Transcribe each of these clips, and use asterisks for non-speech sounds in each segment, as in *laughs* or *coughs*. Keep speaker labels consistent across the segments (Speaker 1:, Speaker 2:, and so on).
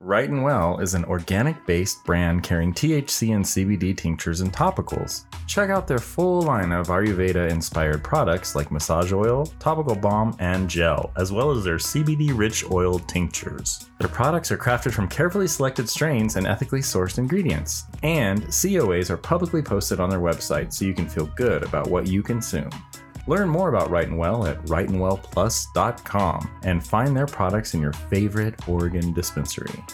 Speaker 1: Right and Well is an organic based brand carrying THC and CBD tinctures and topicals. Check out their full line of Ayurveda inspired products like massage oil, topical balm, and gel, as well as their CBD rich oil tinctures. Their products are crafted from carefully selected strains and ethically sourced ingredients. And COAs are publicly posted on their website so you can feel good about what you consume. Learn more about Right and Well at rightandwellplus.com and find their products in your favorite Oregon dispensary.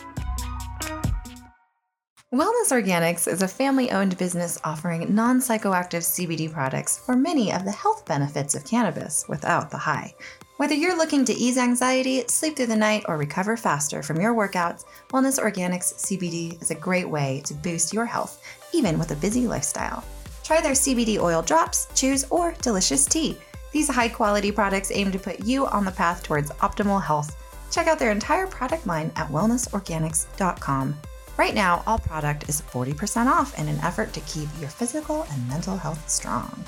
Speaker 2: Wellness Organics is a family owned business offering non psychoactive CBD products for many of the health benefits of cannabis without the high. Whether you're looking to ease anxiety, sleep through the night, or recover faster from your workouts, Wellness Organics CBD is a great way to boost your health, even with a busy lifestyle. Try their CBD oil drops, chews, or delicious tea. These high quality products aim to put you on the path towards optimal health. Check out their entire product line at wellnessorganics.com. Right now, all product is 40% off in an effort to keep your physical and mental health strong.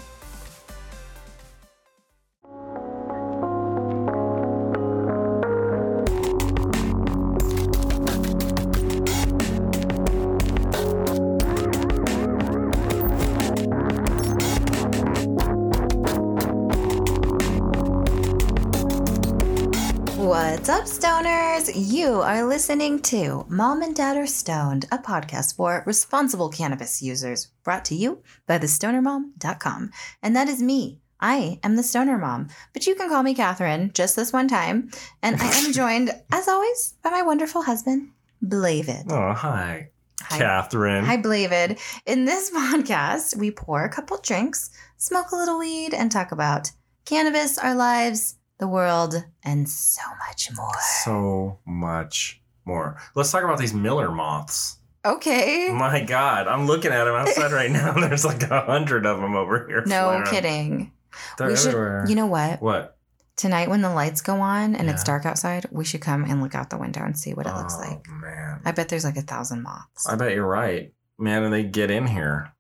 Speaker 2: What's up, stoners? You are listening to Mom and Dad Are Stoned, a podcast for responsible cannabis users, brought to you by thestonermom.com. And that is me. I am the stoner mom, but you can call me Catherine just this one time. And I am *laughs* joined, as always, by my wonderful husband, Blavid.
Speaker 1: Oh, hi,
Speaker 2: Hi.
Speaker 1: Catherine.
Speaker 2: Hi, Blavid. In this *laughs* podcast, we pour a couple drinks, smoke a little weed, and talk about cannabis, our lives, the world, and so much more.
Speaker 1: So much more. Let's talk about these Miller moths.
Speaker 2: Okay.
Speaker 1: My God, I'm looking at them outside right now. *laughs* There's like a hundred of them over here.
Speaker 2: No kidding.
Speaker 1: They're
Speaker 2: we should, you know what?
Speaker 1: what?
Speaker 2: Tonight, when the lights go on and it's dark outside, we should come and look out the window and see what it looks
Speaker 1: oh,
Speaker 2: like.
Speaker 1: man.
Speaker 2: I bet there's like a thousand moths.
Speaker 1: I bet you're right. Man, and they get in here.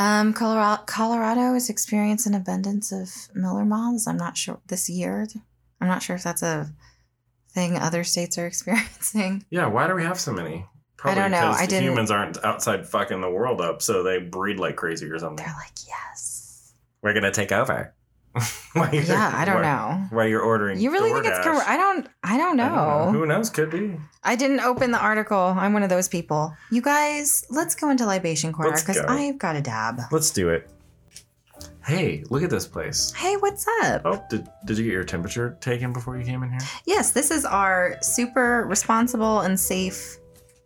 Speaker 2: Um, Colorado, Colorado is experiencing an abundance of Miller moths. I'm not sure this year. I'm not sure if that's a thing other states are *laughs* experiencing.
Speaker 1: Yeah, why do we have so many? Probably
Speaker 2: don't know.
Speaker 1: because
Speaker 2: I didn't-
Speaker 1: humans aren't outside fucking the world up, so they breed like crazy or something.
Speaker 2: They're like, yes.
Speaker 1: We're gonna take over. *laughs*
Speaker 2: Yeah, I don't
Speaker 1: why-
Speaker 2: know.
Speaker 1: Why you're ordering?
Speaker 2: You really think it's
Speaker 1: DoorDash.
Speaker 2: I don't. I don't
Speaker 1: I
Speaker 2: know.
Speaker 1: don't know. Who knows? Could be.
Speaker 2: I didn't open the article. I'm one of those people. You guys, let's go into libation corner because
Speaker 1: go.
Speaker 2: I've got a dab.
Speaker 1: Let's do it. Hey, look at this place.
Speaker 2: Hey, what's up?
Speaker 1: Oh, did, did you get your temperature taken before you came in here?
Speaker 2: Yes, this is our super responsible and safe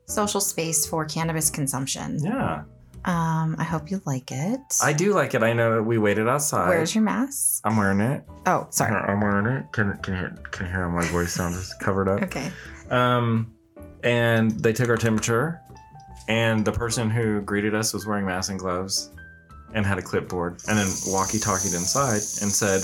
Speaker 2: social space for cannabis consumption.
Speaker 1: Yeah,
Speaker 2: Um, I hope you like it.
Speaker 1: I do like it. I know we waited outside.
Speaker 2: Where's your mask?
Speaker 1: I'm wearing it.
Speaker 2: Oh, sorry.
Speaker 1: I'm wearing it. Can can hear, can you hear how my voice sounds covered up?
Speaker 2: Okay.
Speaker 1: Um, and they took our temperature, and the person who greeted us was wearing masks and gloves, and had a clipboard, and then walkie-talkied inside and said,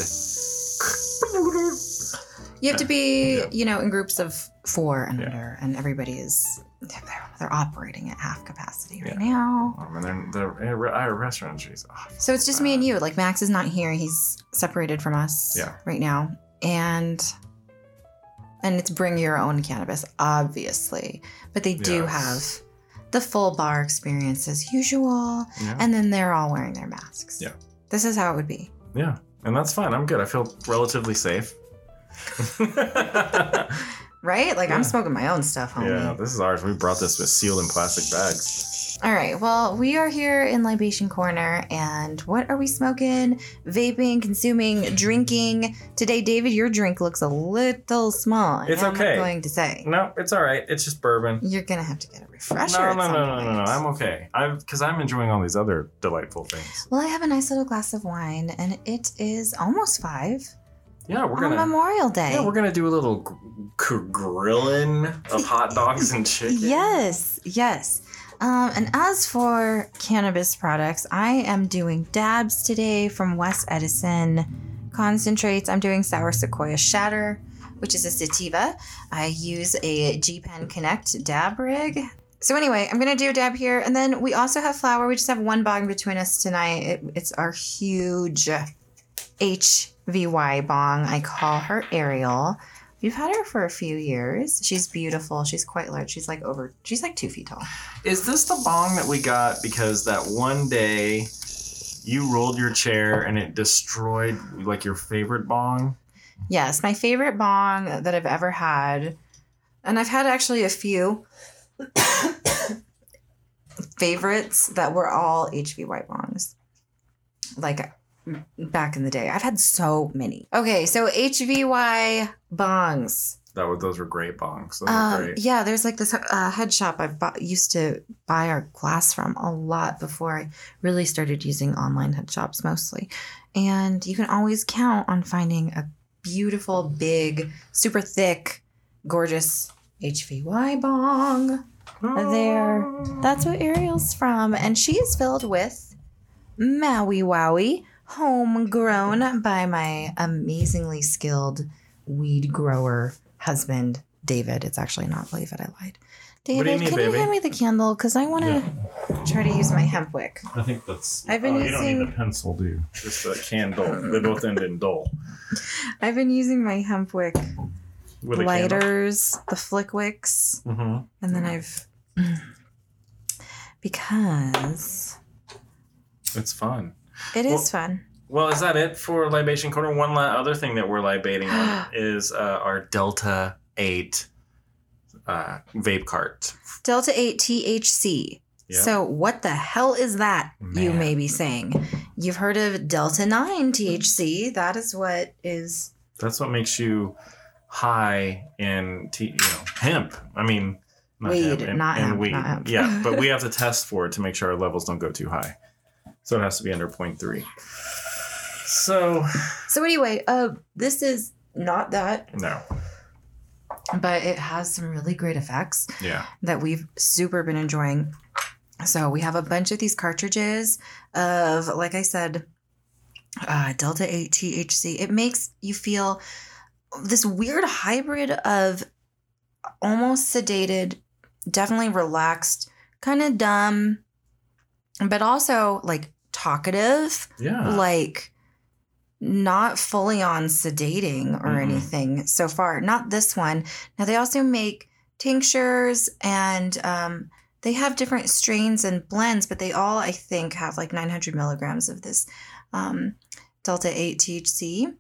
Speaker 2: You have to be,
Speaker 1: Yeah.
Speaker 2: you know, in groups of four and
Speaker 1: Yeah.
Speaker 2: under, and everybody is they're, they're operating at half capacity right
Speaker 1: Yeah.
Speaker 2: now.
Speaker 1: um, and then the restaurant industry's off.
Speaker 2: So it's just me and you. Like Max is not here; he's separated from us
Speaker 1: Yeah.
Speaker 2: right now, and and it's bring your own cannabis, obviously. But they do
Speaker 1: Yes.
Speaker 2: have the full bar experience as usual,
Speaker 1: Yeah.
Speaker 2: and then they're all wearing their masks.
Speaker 1: Yeah.
Speaker 2: This is how it would be.
Speaker 1: Yeah, and that's fine. I'm good. I feel relatively safe. *laughs*
Speaker 2: Right? Like
Speaker 1: Yeah.
Speaker 2: I'm smoking my own stuff, homie.
Speaker 1: yeah, this is ours. We brought this with sealed in plastic bags.
Speaker 2: All right. Well, we are here in Libation Corner, and what are we smoking? Vaping, consuming, drinking. Today, David, your drink looks a little small.
Speaker 1: It's okay.
Speaker 2: I'm going to say
Speaker 1: No, it's all right. It's just bourbon.
Speaker 2: you're gonna have to get a refresher.
Speaker 1: No, no, no, no, no, no. I'm okay. I'm because I'm enjoying all these other delightful things.
Speaker 2: Well, I have a nice little glass of wine, and it is almost five
Speaker 1: Yeah, we're
Speaker 2: on
Speaker 1: gonna.
Speaker 2: Memorial Day.
Speaker 1: Yeah, we're gonna do a little gr- gr- grilling of hot *laughs* dogs and chicken.
Speaker 2: Yes, yes. Um, and as for cannabis products, I am doing dabs today from West Edison. Concentrates, I'm doing Sour Sequoia Shatter, which is a sativa. I use a G Pen Connect dab rig. So anyway, I'm gonna do a dab here, and then we also have flour. We just have one bong between us tonight. It, it's our huge HVY bong. I call her Ariel. We've had her for a few years. She's beautiful. She's quite large. She's like over. She's like two feet tall.
Speaker 1: Is this the bong that we got because that one day you rolled your chair and it destroyed like your favorite bong?
Speaker 2: Yes, my favorite bong that I've ever had, and I've had actually a few *coughs* favorites that were all HVY bongs. Like back in the day, I've had so many. Okay, so HVY bongs.
Speaker 1: That was those were great bongs. Those
Speaker 2: Um,
Speaker 1: great.
Speaker 2: yeah, there's like this uh, head shop I bought, used to buy our glass from a lot before I really started using online head shops mostly. And you can always count on finding a beautiful, big, super thick, gorgeous HVY bong there. That's what Ariel's from. And she is filled with Maui Wowie, homegrown by my amazingly skilled weed grower husband, David. It's actually not David, I lied.
Speaker 1: Do you
Speaker 2: David, can
Speaker 1: baby?
Speaker 2: you hand me the candle? Because I want to try to use my hemp wick.
Speaker 1: I think that's.
Speaker 2: I've been
Speaker 1: oh, you don't need
Speaker 2: using-
Speaker 1: a pencil, do you? Just a candle. they both end in dull. *laughs*
Speaker 2: I've been using my hemp wick
Speaker 1: With
Speaker 2: lighters, the flick wicks,
Speaker 1: Mm-hmm.
Speaker 2: and then I've. *clears throat* Because
Speaker 1: It's fun.
Speaker 2: It
Speaker 1: Well-
Speaker 2: is fun.
Speaker 1: Well, is that it for Libation Corner? One other thing that we're libating on *gasps* is uh, our Delta 8 uh, vape cart.
Speaker 2: Delta 8 THC.
Speaker 1: Yeah.
Speaker 2: So, what the hell is that? You may be saying. You've heard of Delta 9 THC. That is what is.
Speaker 1: That's what makes you high in t- you know hemp. I mean,
Speaker 2: Weed, not hemp,
Speaker 1: weed.
Speaker 2: not hemp.
Speaker 1: Yeah, but we *laughs* have to test for it to make sure our levels don't go too high. So it has to be under 0.3. So
Speaker 2: So, anyway, uh, this is not that,
Speaker 1: no,
Speaker 2: but it has some really great effects
Speaker 1: yeah,
Speaker 2: that we've super been enjoying. So, we have a bunch of these cartridges of, like I said, uh, Delta 8 THC. It makes you feel this weird hybrid of almost sedated, definitely relaxed, kind of dumb, but also like talkative,
Speaker 1: yeah.
Speaker 2: like not fully on sedating or
Speaker 1: Mhm.
Speaker 2: anything so far. Not this one. Now they also make tinctures and um, they have different strains and blends, but they all I think have like 900 milligrams of this um, Delta 8 THC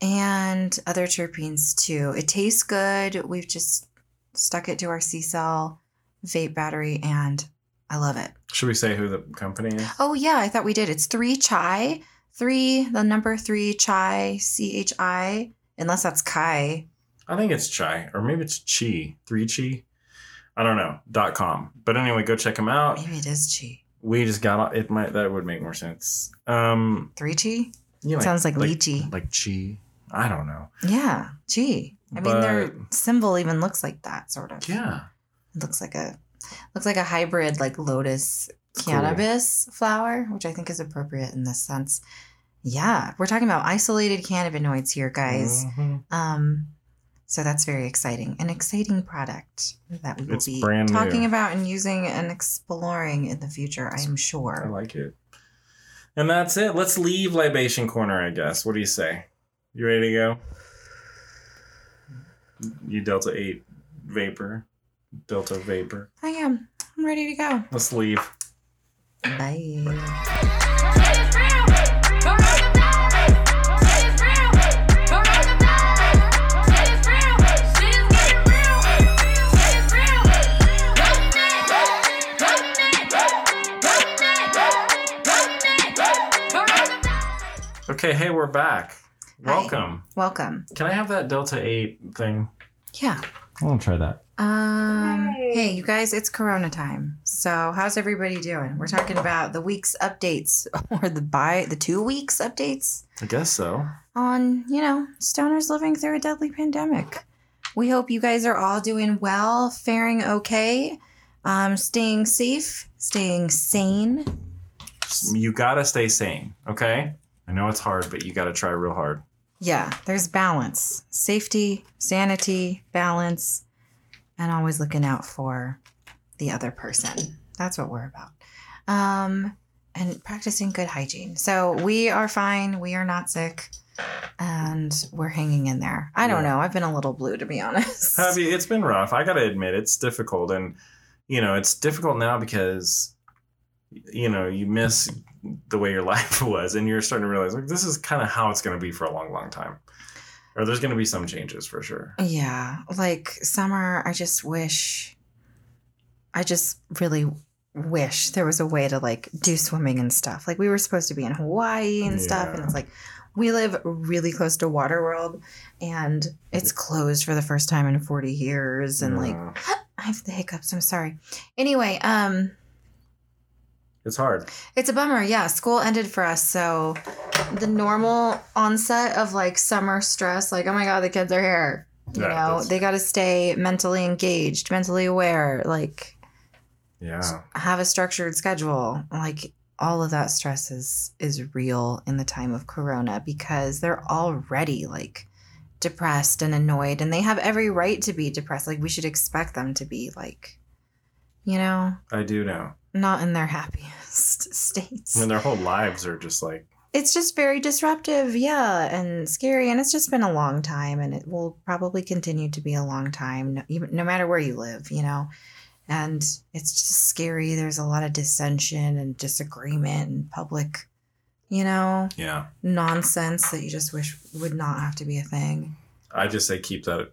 Speaker 2: and other terpenes too. It tastes good. We've just stuck it to our CCELL vape battery and I love it.
Speaker 1: Should we say who the company is?
Speaker 2: Oh yeah, I thought we did. It's three chai, three the number three chai C H I, unless that's Kai.
Speaker 1: I think it's Chai, or maybe it's Chi, three Chi. I don't know. Dot com. But anyway, go check them out.
Speaker 2: Maybe it is Chi.
Speaker 1: We just got it. Might that would make more sense. Um,
Speaker 2: Three Chi
Speaker 1: Yeah, know,
Speaker 2: sounds like,
Speaker 1: like
Speaker 2: lychee.
Speaker 1: like Chi. I don't know.
Speaker 2: Yeah, Chi. I mean, their symbol even looks like that, sort of.
Speaker 1: Yeah.
Speaker 2: It looks like a looks like a hybrid like lotus
Speaker 1: Cool.
Speaker 2: cannabis flower, which I think is appropriate in this sense. Yeah, we're talking about isolated cannabinoids here, guys.
Speaker 1: Mhm.
Speaker 2: Um, so that's very exciting. An exciting product that we will
Speaker 1: It's
Speaker 2: be
Speaker 1: brand new.
Speaker 2: talking about and using and exploring in the future, I am sure.
Speaker 1: I like it. And that's it. Let's leave libation corner. I guess. What do you say? You ready to go? You Delta Eight vapor, Delta vapor.
Speaker 2: I am. I'm ready to go.
Speaker 1: Let's leave.
Speaker 2: Bye.
Speaker 1: Okay. Hey, we're back.
Speaker 2: Hi.
Speaker 1: Welcome.
Speaker 2: Welcome.
Speaker 1: Can I have that Delta Eight thing?
Speaker 2: Yeah.
Speaker 1: I want to try that.
Speaker 2: Um, hey, you guys, it's Corona time. So, how's everybody doing? We're talking about the week's updates *laughs* or the by the two weeks updates
Speaker 1: I guess so.
Speaker 2: on, you know, stoners living through a deadly pandemic. We hope you guys are all doing well, faring okay, um, staying safe, staying sane.
Speaker 1: You gotta stay sane. Okay. I know it's hard, but you gotta try real hard.
Speaker 2: Yeah, there's balance, safety, sanity, balance, and always looking out for the other person. That's what we're about. Um, and practicing good hygiene. So we are fine. We are not sick. And we're hanging in there. I don't
Speaker 1: Yeah.
Speaker 2: know. I've been a little blue to be *laughs* honest.
Speaker 1: Have you? It's been rough. I gotta admit, it's difficult, and you know, it's difficult now because you know you miss the way your *laughs* life was, and you're starting to realize like this is kind of how it's going to be for a long, long time, or there's going to be some changes for sure.
Speaker 2: Yeah, like summer, I just wish, I just really wish there was a way to like do swimming and stuff. Like we were supposed to be in Hawaii and stuff, and it's like we live really close to Waterworld, and it's closed for the first time in forty years, and like *gasps* I have the hiccups. I'm sorry. Anyway, um,
Speaker 1: it's hard.
Speaker 2: it's a bummer. Yeah, school ended for us, so the normal onset of like summer stress, like oh my god, the kids are here. You
Speaker 1: Yeah,
Speaker 2: know, they got to stay mentally engaged, mentally aware, like
Speaker 1: Yeah,
Speaker 2: have a structured schedule. Like all of that stress is is real in the time of corona because they're already like depressed and annoyed and they have every right to be depressed. Like we should expect them to be like you know,
Speaker 1: I do know.
Speaker 2: Not in their happiest *laughs* states.
Speaker 1: And their whole lives are just like
Speaker 2: it's just very disruptive, yeah, and scary. And it's just been a long time, and it will probably continue to be a long time, no, even, no matter where you live, you know. And it's just scary. There's a lot of dissension and disagreement and public, you know,
Speaker 1: yeah.
Speaker 2: nonsense that you just wish would not have to be a thing.
Speaker 1: I just say keep that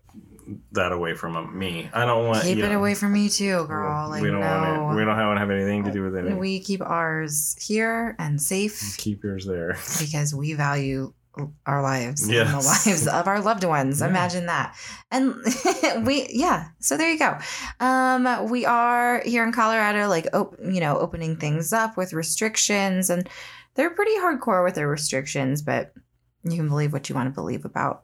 Speaker 1: that away from me. I don't want
Speaker 2: to
Speaker 1: Keep
Speaker 2: it
Speaker 1: know,
Speaker 2: away from me too, girl. Like
Speaker 1: we don't
Speaker 2: no,
Speaker 1: want it. We don't have, have anything to do with it.
Speaker 2: we keep ours here and safe.
Speaker 1: keep yours there. *laughs*
Speaker 2: because we value our lives and the lives of our loved ones.
Speaker 1: Yeah.
Speaker 2: Imagine that. And *laughs* we, yeah. So there you go. Um, we are here in Colorado, like, op- you know, opening things up with restrictions, and they're pretty hardcore with their restrictions, but you can believe what you want to believe about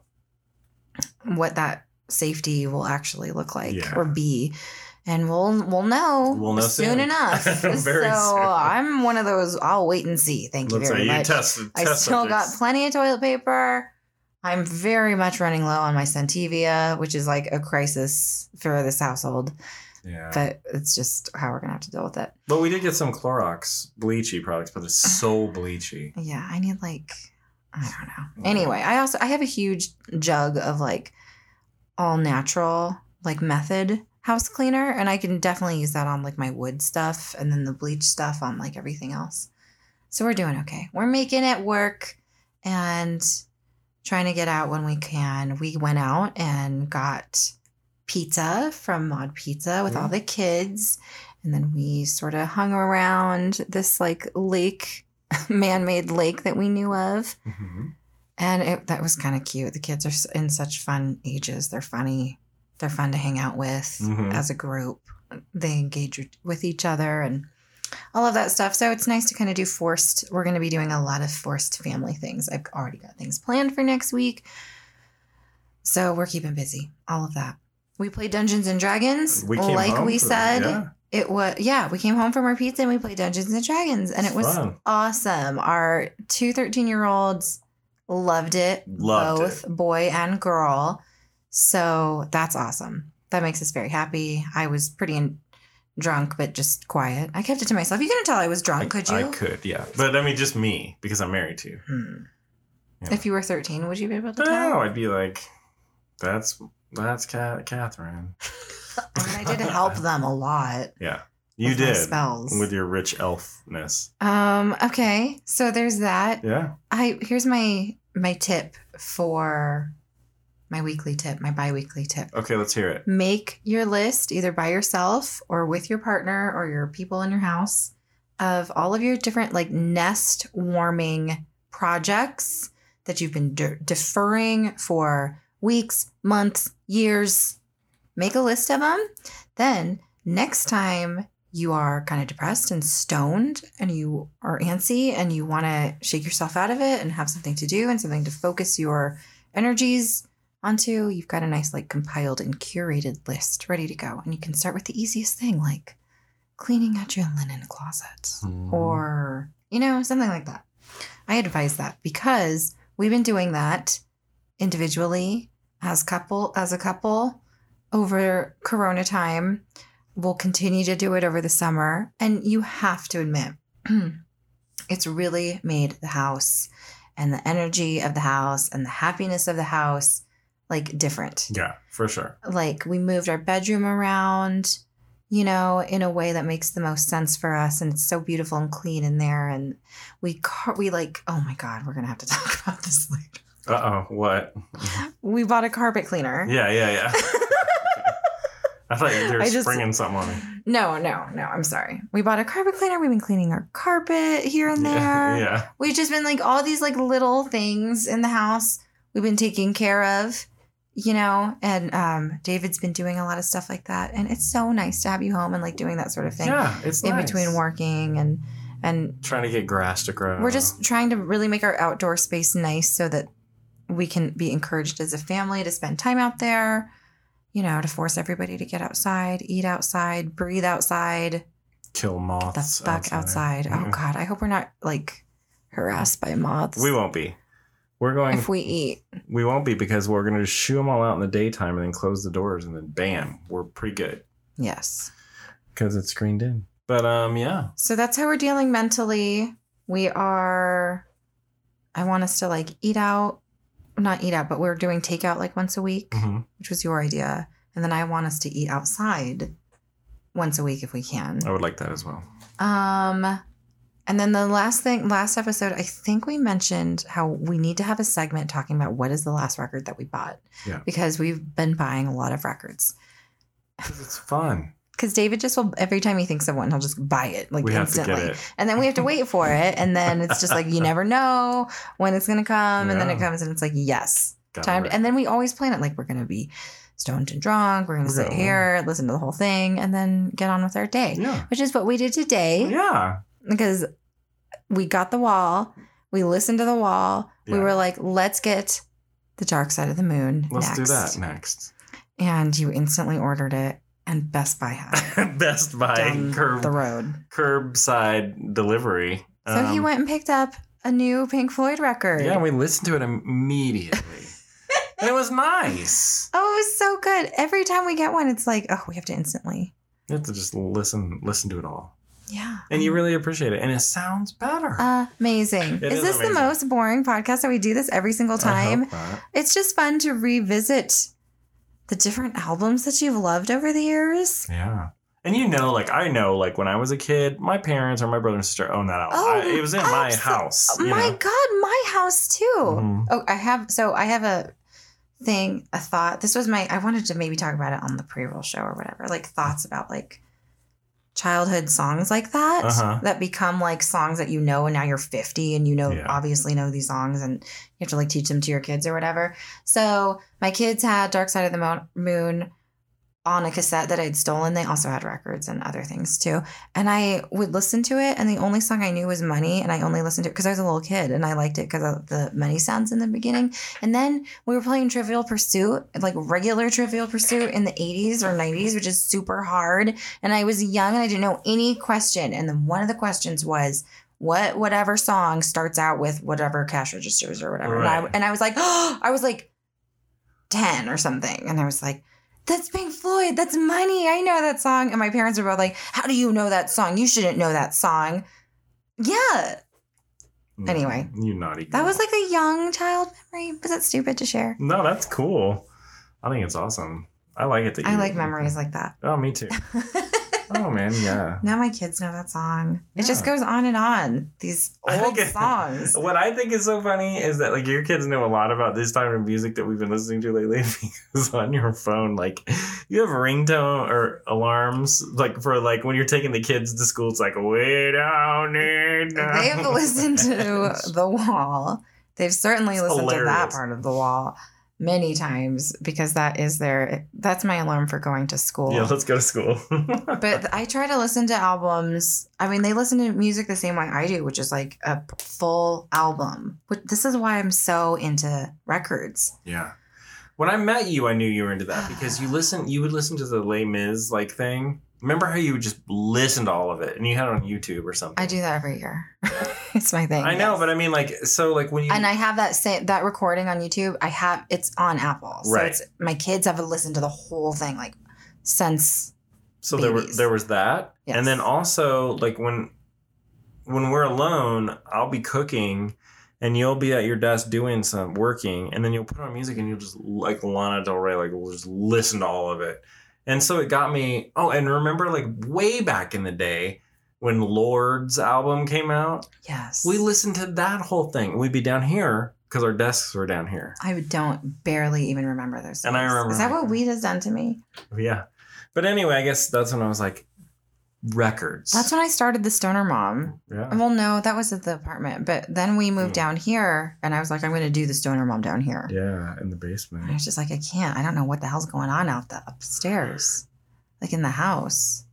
Speaker 2: what that safety will actually look like
Speaker 1: Yeah.
Speaker 2: or be. And we'll we'll know,
Speaker 1: We'll know
Speaker 2: soon,
Speaker 1: soon.
Speaker 2: enough. *laughs* So
Speaker 1: soon.
Speaker 2: I'm one of those. I'll wait and see. Thank you
Speaker 1: Let's
Speaker 2: very
Speaker 1: say you
Speaker 2: much.
Speaker 1: test.
Speaker 2: I
Speaker 1: test
Speaker 2: still got plenty of toilet paper. I'm very much running low on my Centivia, which is like a crisis for this household.
Speaker 1: Yeah.
Speaker 2: But it's just how we're gonna have to deal with it.
Speaker 1: But we did get some Clorox bleachy products, but it's so *sighs* bleachy.
Speaker 2: Yeah, I need like I don't know. Anyway, I also I have a huge jug of like all natural like method house cleaner, and I can definitely use that on like my wood stuff, and then the bleach stuff on like everything else. So we're doing okay. We're making it work, and trying to get out when we can. We went out and got pizza from Mod Pizza with all
Speaker 1: Mhm.
Speaker 2: the kids. And then we sort of hung around this like lake, *laughs* man made lake that we knew of.
Speaker 1: Mhm.
Speaker 2: And it, that was kind of cute. The kids are in such fun ages. They're funny. They're fun to hang out with
Speaker 1: Mhm.
Speaker 2: as a group. They engage with- each other and all of that stuff. So it's nice to kind of do forced. We're going to be doing a lot of forced family things. I've already got things planned for next week. So we're keeping busy. All of that. We played Dungeons and Dragons.
Speaker 1: We
Speaker 2: like we
Speaker 1: for-
Speaker 2: said.
Speaker 1: yeah.
Speaker 2: It was yeah, we came home from our pizza and we played Dungeons and Dragons and it was
Speaker 1: Fun.
Speaker 2: awesome. Our two 13 year olds loved it,
Speaker 1: Loved
Speaker 2: both boy and girl. So that's awesome. That makes us very happy. I was pretty in- drunk, but just quiet. I kept it to myself. You couldn't tell I was drunk,
Speaker 1: I,
Speaker 2: could you?
Speaker 1: I could, yeah. But I mean, just me because I'm married to you.
Speaker 2: Hmm.
Speaker 1: Yeah.
Speaker 2: If you were 13, would you be able to
Speaker 1: No. I'd be like, that's that's Cat Catherine. *laughs*
Speaker 2: I mean, I did help *laughs* them a lot.
Speaker 1: Yeah, you did
Speaker 2: spells.
Speaker 1: with your rich elfness.
Speaker 2: Um. Okay. So there's that.
Speaker 1: Yeah.
Speaker 2: I here's my my tip for my weekly tip, my bi-weekly tip.
Speaker 1: Okay, let's hear it.
Speaker 2: Make your list either by yourself or with your partner or your people in your house of all of your different like nest warming projects that you've been de- deferring for weeks, months, years. Make a list of them. Then next time you are kind of depressed and stoned and you are antsy and you want to shake yourself out of it and have something to do and something to focus your energies onto, you've got a nice, like, compiled and curated list ready to go. And you can start with the easiest thing, like cleaning out your linen closet
Speaker 1: Mhm.
Speaker 2: or, you know, something like that. I advise that because we've been doing that individually as couple as a couple over corona time we'll continue to do it over the summer and you have to admit *clears throat* it's really made the house and the energy of the house and the happiness of the house like different.
Speaker 1: Yeah, for sure.
Speaker 2: Like we moved our bedroom around, you know, in a way that makes the most sense for us and it's so beautiful and clean in there and we car- we like oh my god, we're going to have to *laughs* talk about this later.
Speaker 1: Uh oh, what?
Speaker 2: We bought a carpet cleaner.
Speaker 1: Yeah, yeah, yeah. *laughs* I thought you were
Speaker 2: I just-
Speaker 1: springing something on me.
Speaker 2: No, no, no, I'm sorry. We bought a carpet cleaner. We've been cleaning our carpet here and there.
Speaker 1: Yeah, yeah.
Speaker 2: We've just been like all these like little things in the house we've been taking care of, you know, and um David's been doing a lot of stuff like that. And it's so nice to have you home and like doing that sort of thing
Speaker 1: Yeah, it's
Speaker 2: in
Speaker 1: nice.
Speaker 2: between working and and
Speaker 1: Trying to get grass to grow.
Speaker 2: we're just trying to really make our outdoor space nice so that we can be encouraged as a family to spend time out there, you know, to force everybody to get outside, eat outside, breathe outside,
Speaker 1: kill moths.
Speaker 2: the
Speaker 1: moths.
Speaker 2: fuck outside. Oh god, I hope we're not like harassed by moths.
Speaker 1: We won't be. We're going.
Speaker 2: if we eat.
Speaker 1: we won't be because we're going to shoo them all out in the daytime and then close the doors and then bam, we're pretty good
Speaker 2: Yes.
Speaker 1: because it's screened in. But um, yeah,
Speaker 2: So that's how we're dealing mentally. We are I want us to like eat out, not eat out, but we're doing takeout like once a week,
Speaker 1: Mhm.
Speaker 2: which was your idea. And then I want us to eat outside once a week if we can.
Speaker 1: I would like that as well.
Speaker 2: Um and then the last thing last episode I think we mentioned how we need to have a segment talking about what is the last record that we bought.
Speaker 1: Yeah.
Speaker 2: Because we've been buying a lot of records.
Speaker 1: it's fun.
Speaker 2: Because David just will every time he thinks of one, he'll just buy it like
Speaker 1: we have to
Speaker 2: instantly.
Speaker 1: it.
Speaker 2: And then we have to wait for it. And then it's just like you never *laughs* know when it's gonna come. And then it comes and it's like, yes.
Speaker 1: Got
Speaker 2: Time to, and then we always plan it like we're gonna be stoned and drunk, we're gonna sit here, listen to the whole thing, and then get on with our day.
Speaker 1: yeah,
Speaker 2: Which is what we did today oh,
Speaker 1: yeah.
Speaker 2: because we got the wall, we listened to the wall, we were like, let's get the dark side of the moon.
Speaker 1: Let's do that next.
Speaker 2: And you instantly ordered it, and Best Buy had *laughs*
Speaker 1: Best Buy curb
Speaker 2: the road.
Speaker 1: curbside delivery.
Speaker 2: So he
Speaker 1: Um,
Speaker 2: went and picked up a new Pink Floyd record.
Speaker 1: Yeah, we listened to it immediately, *laughs* and it was nice.
Speaker 2: Oh, it was so good. Every time we get one, it's like, oh, we have to instantly.
Speaker 1: You have to just listen, listen to it all,
Speaker 2: Yeah.
Speaker 1: and you really appreciate it, and it sounds better.
Speaker 2: Amazing.
Speaker 1: It
Speaker 2: is
Speaker 1: is
Speaker 2: this
Speaker 1: amazing.
Speaker 2: the most boring podcast that we do this every single time? It's just fun to revisit the different albums that you've loved over the years.
Speaker 1: Yeah. And you know, like I know, like when I was a kid, my parents or my brother and sister owned that album. I- it was in my
Speaker 2: abso-
Speaker 1: house. you
Speaker 2: my
Speaker 1: know?
Speaker 2: God, my house too.
Speaker 1: Mhm.
Speaker 2: Oh, I have. So I have a thing, a thought. This was my. I wanted to maybe talk about it on the pre-roll show or whatever. Like thoughts about like childhood songs like that
Speaker 1: Uh-huh.
Speaker 2: that become like songs that you know, and now you're 50 and you know
Speaker 1: Yeah.
Speaker 2: obviously know these songs and you have to like teach them to your kids or whatever. So my kids had Dark Side of the Moon on a cassette that I'd stolen. They also had records and other things too. And I would listen to it, and the only song I knew was Money, and I only listened to it because I was a little kid and I liked it because of the money sounds in the beginning. And then we were playing Trivial Pursuit, like regular Trivial Pursuit in the 80s or 90s, which is super hard. And I was young and I didn't know any question. And then one of the questions was, what whatever song starts out with whatever cash registers or whatever. And, I, and I was like, oh, *gasps* I was like 10 or something. And I was like, that's Pink Floyd. That's money. I know that song. And my parents were both like, How do you know that song? You shouldn't know that song. Yeah.
Speaker 1: Mm,
Speaker 2: Anyway.
Speaker 1: you naughty.
Speaker 2: That was like a young child memory. Was that stupid to share?
Speaker 1: no, that's cool. I think it's awesome. I like it. That
Speaker 2: I
Speaker 1: you-
Speaker 2: like memories like that.
Speaker 1: Oh, me too. *laughs* Oh man, yeah. *laughs*
Speaker 2: now my kids know that song. It just goes on and on. These old
Speaker 1: it-
Speaker 2: songs.
Speaker 1: What I think is so funny is that like your kids know a lot about this type of music that we've been listening to lately *laughs* because on your phone, like you have ringtone or alarms like for like when you're taking the kids to school, it's like we don't need. no-"
Speaker 2: They have listened to The Wall. They've certainly
Speaker 1: It's
Speaker 2: listened to that part of The Wall many times because that is their that's my alarm for going to school.
Speaker 1: Yeah, let's go to school. *laughs*
Speaker 2: but I try to listen to albums. I mean, they listen to music the same way I do, which is like a full album. Which this is why I'm so into records.
Speaker 1: Yeah. When I met you, I knew you were into that *sighs* because you listen. You would listen to the Les Mis like thing. Remember how you would just listen to all of it, and you had it on YouTube or something.
Speaker 2: I do that every year. *laughs* it's my thing.
Speaker 1: I know, but I mean, like, so like when you
Speaker 2: and I have that same that recording on YouTube. I have it's on Apple, so
Speaker 1: Right.
Speaker 2: it's my kids have listened to the whole thing like since
Speaker 1: so there were there was that,
Speaker 2: Yes.
Speaker 1: and then also like when when we're alone, I'll be cooking and you'll be at your desk doing some working and then you'll put on music and you'll just like Lana Del Rey, like we'll just listen to all of it. And so it got me, oh, and remember like way back in the day when Lorde's album came out,
Speaker 2: Yes.
Speaker 1: we listened to that whole thing. We'd be down here because our desks were down here.
Speaker 2: I don't barely even remember those.
Speaker 1: And I remember
Speaker 2: Is that what weed has done to me?
Speaker 1: Yeah. But anyway, I guess that's when I was like, records.
Speaker 2: That's when I started the Stoner Mom.
Speaker 1: yeah.
Speaker 2: Well, no, that was at the apartment. But then we moved down here, and I was like, I'm going to do the Stoner Mom down here.
Speaker 1: Yeah, in the
Speaker 2: And I
Speaker 1: basement.
Speaker 2: was just like, I can't. I don't know what the hell's going on out the upstairs, like in the house.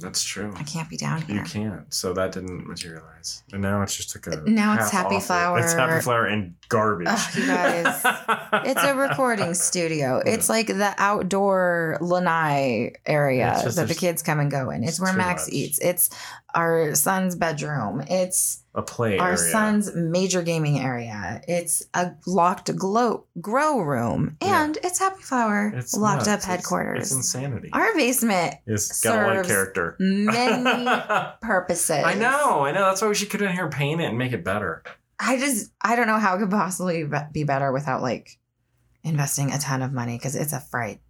Speaker 1: That's true.
Speaker 2: I can't be down here.
Speaker 1: You can't. So that didn't materialize. And now it's just like a.
Speaker 2: Uh, now it's Happy
Speaker 1: awful-
Speaker 2: Flower.
Speaker 1: It's happy flower and garbage.
Speaker 2: Ugh, you guys. *laughs* It's a recording studio. It's like the outdoor lanai area
Speaker 1: just-
Speaker 2: that the kids come and go in. It's
Speaker 1: it's
Speaker 2: where Max
Speaker 1: much.
Speaker 2: eats. It's our son's bedroom. It's
Speaker 1: a play
Speaker 2: our
Speaker 1: area.
Speaker 2: son's major gaming area. It's a locked glow grow room,
Speaker 1: Yeah.
Speaker 2: and it's Happy Flower
Speaker 1: It's
Speaker 2: locked
Speaker 1: nuts.
Speaker 2: up
Speaker 1: It's-
Speaker 2: headquarters.
Speaker 1: It's, insanity.
Speaker 2: our basement
Speaker 1: it's got a lot of character.
Speaker 2: many *laughs* purposes.
Speaker 1: I know, I know. That's why should get in here, paint it, and make it better.
Speaker 2: I just I don't know how it could possibly be- be better without like investing a ton of money because it's a fright.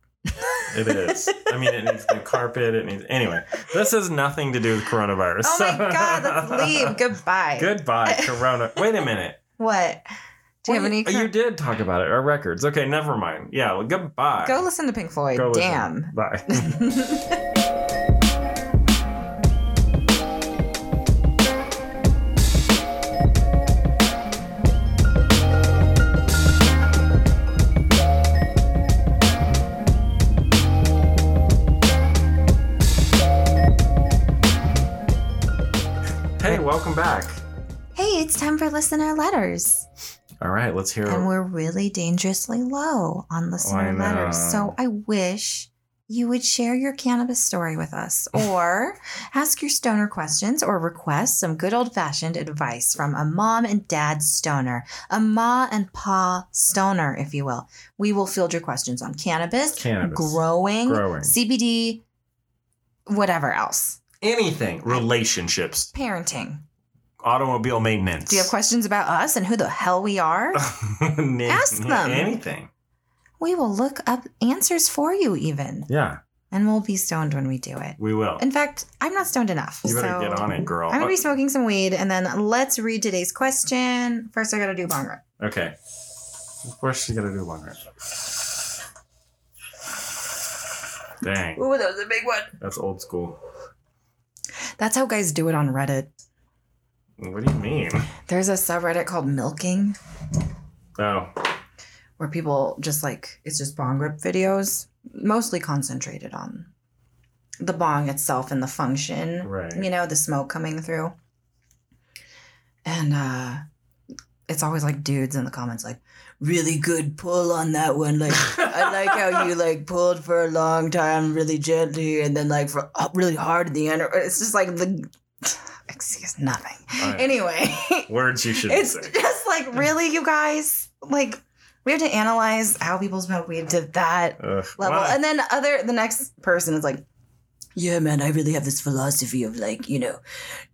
Speaker 1: It is. I mean, it needs new carpet. It needs. Anyway, this has nothing to do with coronavirus.
Speaker 2: Oh my god, let's leave. *laughs* Goodbye.
Speaker 1: Goodbye, Corona. Wait a minute.
Speaker 2: What? Do you have any?
Speaker 1: Well, You did talk about it. Our records. Okay, never mind. Yeah. Well, goodbye.
Speaker 2: Go listen to Pink Floyd.
Speaker 1: Go listen.
Speaker 2: Damn.
Speaker 1: Bye. *laughs* *laughs* welcome back.
Speaker 2: hey, it's time for listener letters.
Speaker 1: All right, let's hear.
Speaker 2: And we're really dangerously low on listener letters. So I wish you would share your cannabis story with us *laughs* or ask your stoner questions or request some good old fashioned advice from a mom and dad stoner, a ma and pa stoner, if you will. We will field your questions on cannabis,
Speaker 1: Cannabis.
Speaker 2: growing,
Speaker 1: Growing.
Speaker 2: CBD, whatever else,
Speaker 1: anything. Relationships.
Speaker 2: parenting.
Speaker 1: Automobile maintenance.
Speaker 2: Do you have questions about us and who the hell we are? *laughs* Ask them.
Speaker 1: Anything.
Speaker 2: We will look up answers for you, even.
Speaker 1: Yeah,
Speaker 2: And we'll be stoned when we do it.
Speaker 1: we will.
Speaker 2: In fact, I'm not stoned enough.
Speaker 1: You better
Speaker 2: so
Speaker 1: get on it, girl.
Speaker 2: I'm gonna be smoking some weed, and then let's read today's question. First, I gotta do bong rip.
Speaker 1: Okay. Of course, you gotta do one right. Dang,
Speaker 2: Ooh, that was a big one.
Speaker 1: that's old school.
Speaker 2: That's how guys do it on Reddit.
Speaker 1: What do you mean?
Speaker 2: There's a subreddit called Milking
Speaker 1: Oh,
Speaker 2: where people just like it's just bong rip videos, mostly concentrated on the bong itself and the function.
Speaker 1: right.
Speaker 2: you know, the smoke coming through. And uh it's always like dudes in the comments like, really good pull on that one. Like I like how you like pulled for a long time, really gently, and then like for uh, really hard at the end. It's just like the *laughs* excuse nothing.
Speaker 1: Alright.
Speaker 2: Anyway,
Speaker 1: Words you shouldn't
Speaker 2: it's
Speaker 1: say.
Speaker 2: just like really, you guys like. We have to analyze how people smoke weed to that
Speaker 1: Ugh,
Speaker 2: level.
Speaker 1: why?
Speaker 2: And then other the next person is like, Yeah, man, I really have this philosophy of like, you know,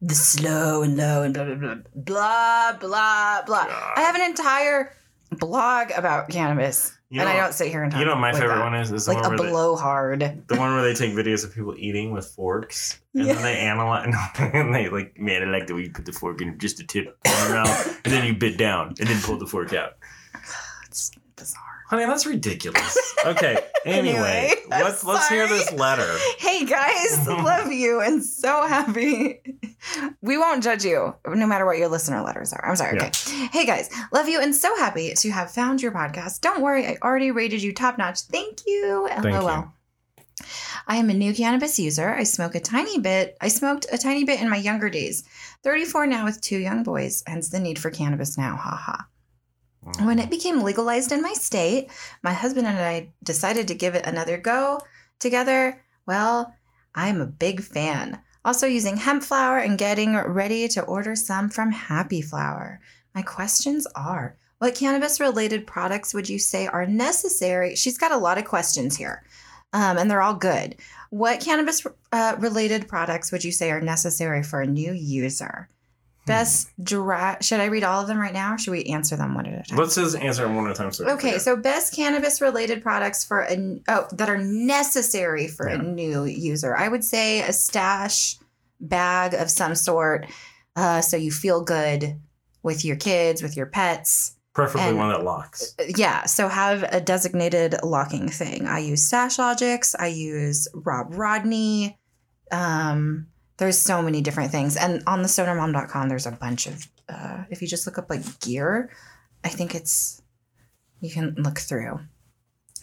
Speaker 2: the slow and low and blah blah blah blah blah blah.
Speaker 1: God.
Speaker 2: I have an entire blog about cannabis.
Speaker 1: You
Speaker 2: and I don't sit here and talk
Speaker 1: you know, what my
Speaker 2: like
Speaker 1: favorite
Speaker 2: that.
Speaker 1: one is is the
Speaker 2: like
Speaker 1: one
Speaker 2: a
Speaker 1: they,
Speaker 2: blowhard.
Speaker 1: the one where they take videos of people eating with forks and
Speaker 2: Yeah.
Speaker 1: then they analyze *laughs* and they like, man, I like the way you put the fork in just a tip on your mouth and then you bit down and then pull the fork out. Honey, that's ridiculous. *laughs* Okay. Anyway,
Speaker 2: Anyway,
Speaker 1: let's let's hear this letter.
Speaker 2: Hey guys, *laughs* love you and so happy. We won't judge you no matter what your listener letters are. I'm sorry. Okay. Hey guys, love you and so happy to have found your podcast. Don't worry, I already rated you top notch. Thank you.
Speaker 1: Thank
Speaker 2: LOL.
Speaker 1: you.
Speaker 2: I am a new cannabis user. I smoke a tiny bit. I smoked a tiny bit in my younger days. 34 now with two young boys, hence the need for cannabis now. Haha. When it became legalized in my state, my husband and I decided to give it another go together. Well, I'm a big fan. Also, using hemp flower and getting ready to order some from Happy Flower. My questions are what cannabis related products would you say are necessary? She's got a lot of questions here, um, and they're all good. What cannabis uh, related products would you say are necessary for a new user? Best dry. Should I read all of them right now, or should we answer them one at a time?
Speaker 1: Let's just answer them one at a time. So
Speaker 2: Okay,
Speaker 1: forget.
Speaker 2: so best cannabis related products for a oh that are necessary for a new user. I would say a stash bag of some sort, uh, so you feel good with your kids, with your pets.
Speaker 1: preferably
Speaker 2: and-
Speaker 1: one that locks.
Speaker 2: Yeah, so have a designated locking thing. I use Stashlogix. I use Rob Rodney. Um, there's so many different things, and on the stonermom.com, there's a bunch of. Uh, if you just look up like gear, I think it's you can look through.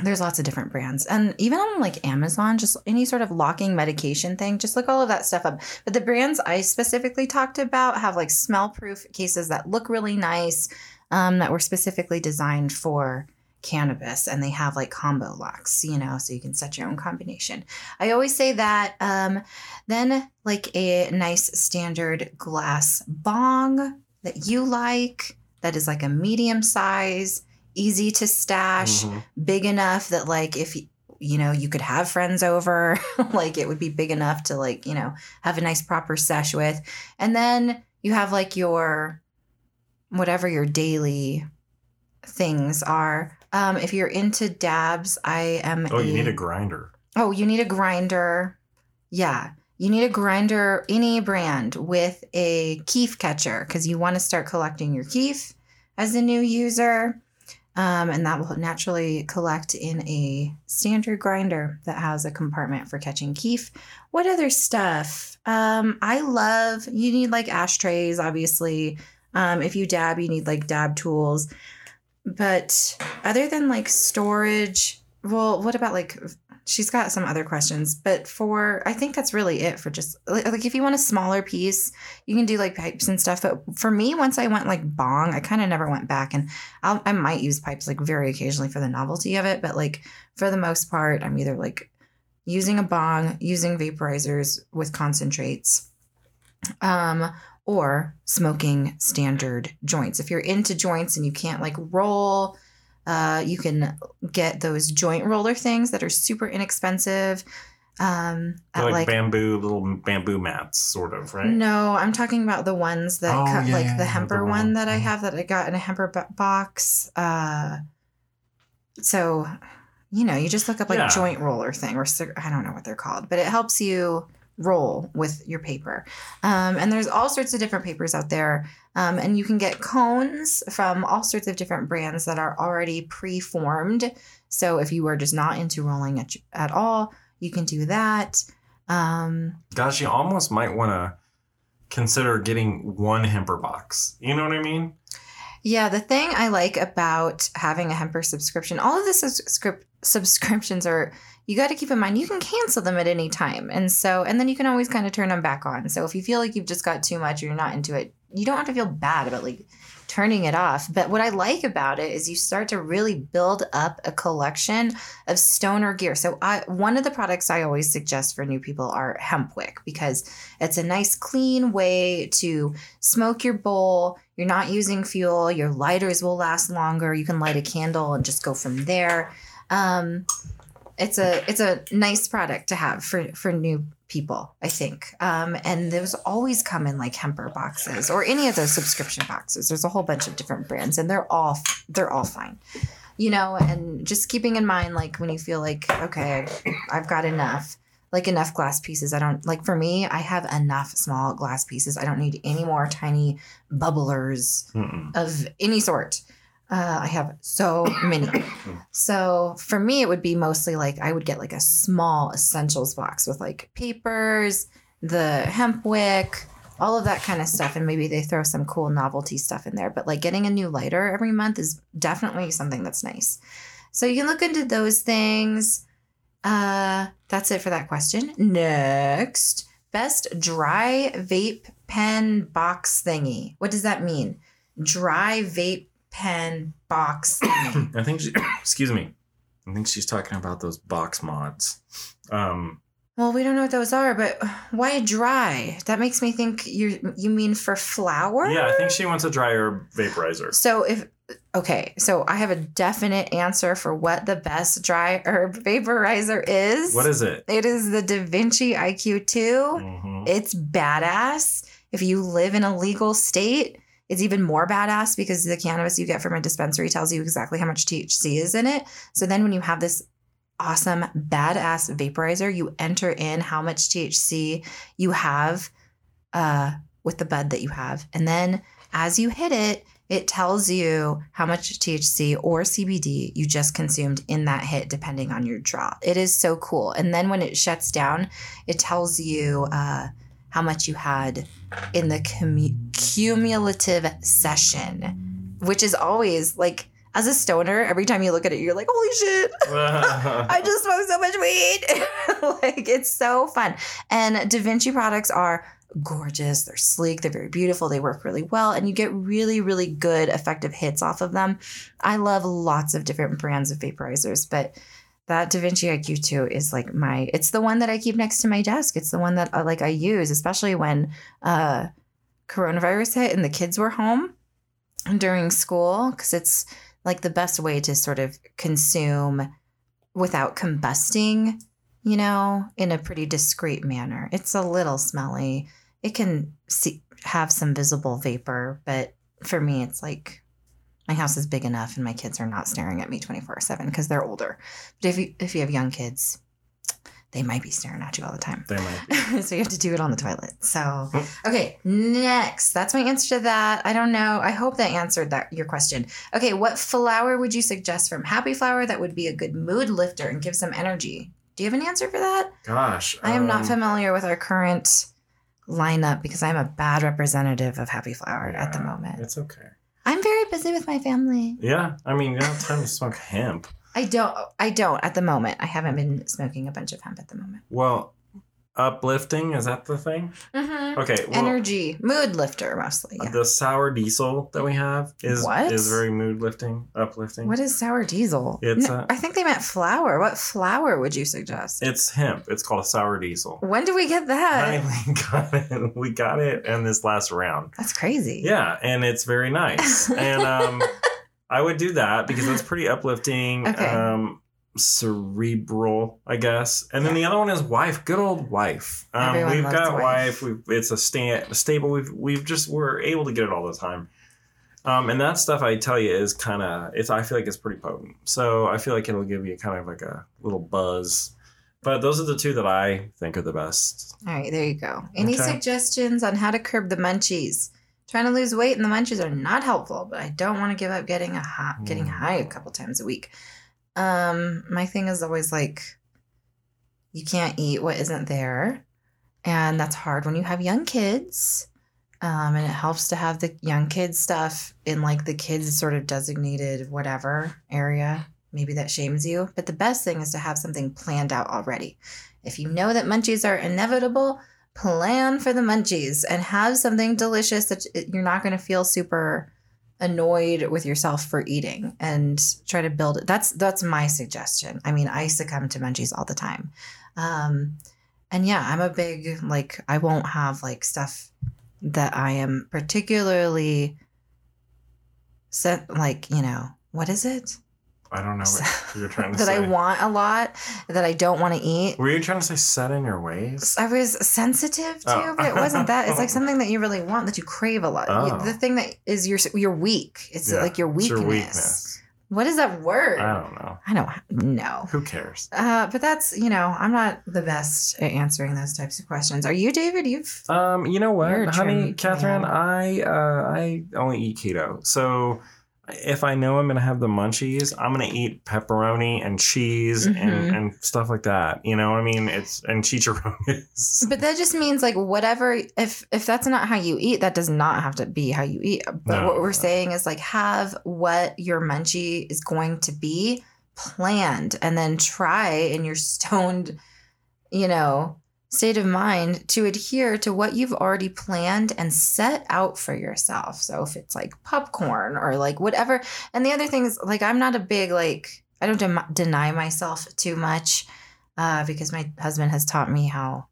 Speaker 2: There's lots of different brands, and even on like Amazon, just any sort of locking medication thing, just look all of that stuff up. But the brands I specifically talked about have like smell-proof cases that look really nice um, that were specifically designed for cannabis and they have like combo locks you know so you can set your own combination i always say that um, then like a nice standard glass bong that you like that is like a medium size easy to stash
Speaker 1: Mhm.
Speaker 2: big enough that like if you know you could have friends over *laughs* like it would be big enough to like you know have a nice proper sesh with and then you have like your whatever your daily things are um if you're into dabs i am
Speaker 1: Oh, you need a grinder.
Speaker 2: oh you need a grinder yeah you need a grinder any brand with a keef catcher because you want to start collecting your keef as a new user um, and that will naturally collect in a standard grinder that has a compartment for catching keef. What other stuff? Um, I love, you need like ashtrays, obviously. Um, if you dab, you need like dab tools. But other than like storage, well, what about like, she's got some other questions, but for, I think that's really it for just like, like if you want a smaller piece, you can do like pipes and stuff. But for me, once I went like bong, I kind of never went back and I'll, I might use pipes like very occasionally for the novelty of it, but like for the most part, I'm either like using a bong, using vaporizers with concentrates, um, or smoking standard joints. If you're into joints and you can't like roll, uh, you can get those joint roller things that are super inexpensive. Um,
Speaker 1: like,
Speaker 2: like
Speaker 1: bamboo, little bamboo mats, sort of, right?
Speaker 2: no, I'm talking about the ones that
Speaker 1: Oh,
Speaker 2: cut
Speaker 1: yeah,
Speaker 2: like
Speaker 1: yeah,
Speaker 2: the
Speaker 1: yeah,
Speaker 2: hemper
Speaker 1: the
Speaker 2: one that I have that I got in a hemper box. Uh, so, you know, you just look up like joint roller thing or I don't know what they're called, but it helps you roll with your paper. Um, and there's all sorts of different papers out there. Um, and you can get cones from all sorts of different brands that are already pre-formed. So if you are just not into rolling at, at all, you can do that. Um,
Speaker 1: Gosh, you almost might want to consider getting one hemper box. You know what I mean?
Speaker 2: Yeah, the thing I like about having a Hemper subscription, all of the subscrip- subscriptions are, you got to keep in mind, you can cancel them at any time. And so, and then you can always kind of turn them back on. So if you feel like you've just got too much or you're not into it, you don't have to feel bad about like turning it off. But what I like about it is you start to really build up a collection of stoner gear. So I one of the products I always suggest for new people are hemp wick because it's a nice clean way to smoke your bowl. You're not using fuel. Your lighters will last longer. You can light a candle and just go from there. Um, it's a it's a nice product to have for for new people, I think. Um, and those always come in like Hemper boxes or any of those subscription boxes. There's a whole bunch of different brands, and they're all they're all fine. You know, and just keeping in mind, like when you feel like, okay, I've got enough, like enough glass pieces. I don't like for me, I have enough small glass pieces. I don't need any more tiny bubblers
Speaker 1: Mm-mm.
Speaker 2: of any sort. Uh, I have so *coughs* many. so for me, it would be mostly like I would get like a small essentials box with like papers, the hemp wick, all of that kind of stuff. And maybe they throw some cool novelty stuff in there. But like getting a new lighter every month is definitely something that's nice. So you can look into those things. Uh, that's it for that question. Next, best dry vape pen box thingy. What does that mean? Dry vape pen box *coughs* thingy.
Speaker 1: I think she, *coughs* excuse me. I think she's talking about those box mods. Um,
Speaker 2: well, we don't know what those are, but why dry? That makes me think you you mean for flour?
Speaker 1: yeah, I think she wants a dryer vaporizer.
Speaker 2: So if okay, so I have a definite answer for what the best dry herb vaporizer is.
Speaker 1: What is it?
Speaker 2: It is the Da Vinci IQ2.
Speaker 1: Mhm.
Speaker 2: It's badass. If you live in a legal state, it's even more badass because the cannabis you get from a dispensary tells you exactly how much THC is in it. So then when you have this awesome badass vaporizer, you enter in how much THC you have uh, with the bud that you have. And then as you hit it, it tells you how much THC or CBD you just consumed in that hit, depending on your draw. It is so cool. And then when it shuts down, it tells you uh, how much you had in the commu- cumulative session, which is always like, as a stoner, every time you look at it, you're like, holy shit. *laughs* I just smoked so much weed. *laughs* like it's so fun. And Da Vinci products are gorgeous. They're sleek. They're very beautiful. They work really well, and you get really, really good, effective hits off of them. I love lots of different brands of vaporizers, but that Da Vinci IQ2 is like my. It's the one that I keep next to my desk. It's the one that uh, like I use, especially when uh, coronavirus hit and the kids were home during school, because it's like the best way to sort of consume without combusting you know, in a pretty discreet manner. It's a little smelly. It can see, have some visible vapor, but for me, it's like my house is big enough and my kids are not staring at me 24 7 because they're older. But if you, if you have young kids, they might be staring at you all the time.
Speaker 1: They might. *laughs*
Speaker 2: so you have to do it on the toilet. So, okay, next. That's my answer to that. I don't know. I hope that answered that your question. Okay, what flower would you suggest from Happy Flower that would be a good mood lifter and give some energy? Do you have an answer for that?
Speaker 1: Gosh.
Speaker 2: I am not
Speaker 1: um,
Speaker 2: familiar with our current lineup because I'm a bad representative of Happy Flower at the moment.
Speaker 1: It's okay.
Speaker 2: I'm very busy with my family.
Speaker 1: Yeah. I mean, you don't have time to smoke hemp.
Speaker 2: I don't I don't at the moment. I haven't been smoking a bunch of hemp at the moment.
Speaker 1: Well, uplifting, is that the thing?
Speaker 2: Mm-hmm.
Speaker 1: Okay. Well,
Speaker 2: Energy, mood lifter mostly. Yeah.
Speaker 1: the sour diesel that we have is
Speaker 2: What?
Speaker 1: is very mood lifting, uplifting.
Speaker 2: What is sour diesel?
Speaker 1: It's
Speaker 2: No,
Speaker 1: a-
Speaker 2: I think they meant flour. What flour would you suggest?
Speaker 1: It's hemp. It's called a sour diesel.
Speaker 2: when do we get that?
Speaker 1: I *laughs* got it. We got it in this last round.
Speaker 2: That's crazy.
Speaker 1: Yeah, and it's very nice. and um, *laughs* I would do that because it's pretty uplifting.
Speaker 2: Okay.
Speaker 1: Um, cerebral, I guess. And then the other one is wife. Good old wife. Um, we've got
Speaker 2: Wife.
Speaker 1: wife. We've, it's a sta- stable. We've we've just we're able to get it all the time. Um, and that stuff I tell you is kind of it's. I feel like it's pretty potent. So I feel like it'll give you kind of like a little buzz. But those are the two that I think are the best.
Speaker 2: All right, there you go. Any
Speaker 1: Okay.
Speaker 2: suggestions on how to curb the munchies? Trying to lose weight and the munchies are not helpful, but I don't want to give up getting a high, getting
Speaker 1: Mm.
Speaker 2: high a couple times a week. Um, my thing is always like, you can't eat what isn't there, and that's hard when you have young kids. Um, and it helps to have the young kids stuff in like the kids sort of designated whatever area. Maybe that shames you, but the best thing is to have something planned out already. If you know that munchies are inevitable, plan for the munchies and have something delicious that you're not going to feel super annoyed with yourself for eating and try to build it. That's that's my suggestion. I mean, I succumb to munchies all the time. Um and yeah, I'm a big like I won't have like stuff that I am particularly set like, you know, what is it?
Speaker 1: I don't know what you're trying to *laughs*
Speaker 2: that
Speaker 1: say.
Speaker 2: I want a lot that I don't want to eat.
Speaker 1: Were you trying to say set in your ways?
Speaker 2: I was sensitive to,
Speaker 1: Oh.
Speaker 2: but it wasn't that. It's like *laughs* something that you really want that you crave a lot. You-
Speaker 1: Oh.
Speaker 2: The thing that is your you're weak. It's
Speaker 1: Yeah,
Speaker 2: like your weakness.
Speaker 1: your weakness.
Speaker 2: What is that word?
Speaker 1: I don't know.
Speaker 2: I don't know.
Speaker 1: Who cares?
Speaker 2: Uh, but that's you know I'm not the best at answering those types of questions. Are you, David? You've
Speaker 1: Um, you know what, honey, Catherine?
Speaker 2: man.
Speaker 1: I uh, I only eat keto, so if I know I'm gonna have the munchies, I'm gonna eat pepperoni and cheese and,
Speaker 2: Mhm.
Speaker 1: and stuff like that. You know, what I mean, it's and chicharrones. *laughs*
Speaker 2: But that just means like whatever. If if that's not how you eat, that does not have to be how you eat. But
Speaker 1: No,
Speaker 2: what we're
Speaker 1: no.
Speaker 2: saying is like have what your munchie is going to be planned, and then try in your stoned, you know, state of mind to adhere to what you've already planned and set out for yourself. So if it's like popcorn or like whatever, and the other thing is like I'm not a big like I don't dem- deny myself too much uh, because my husband has taught me how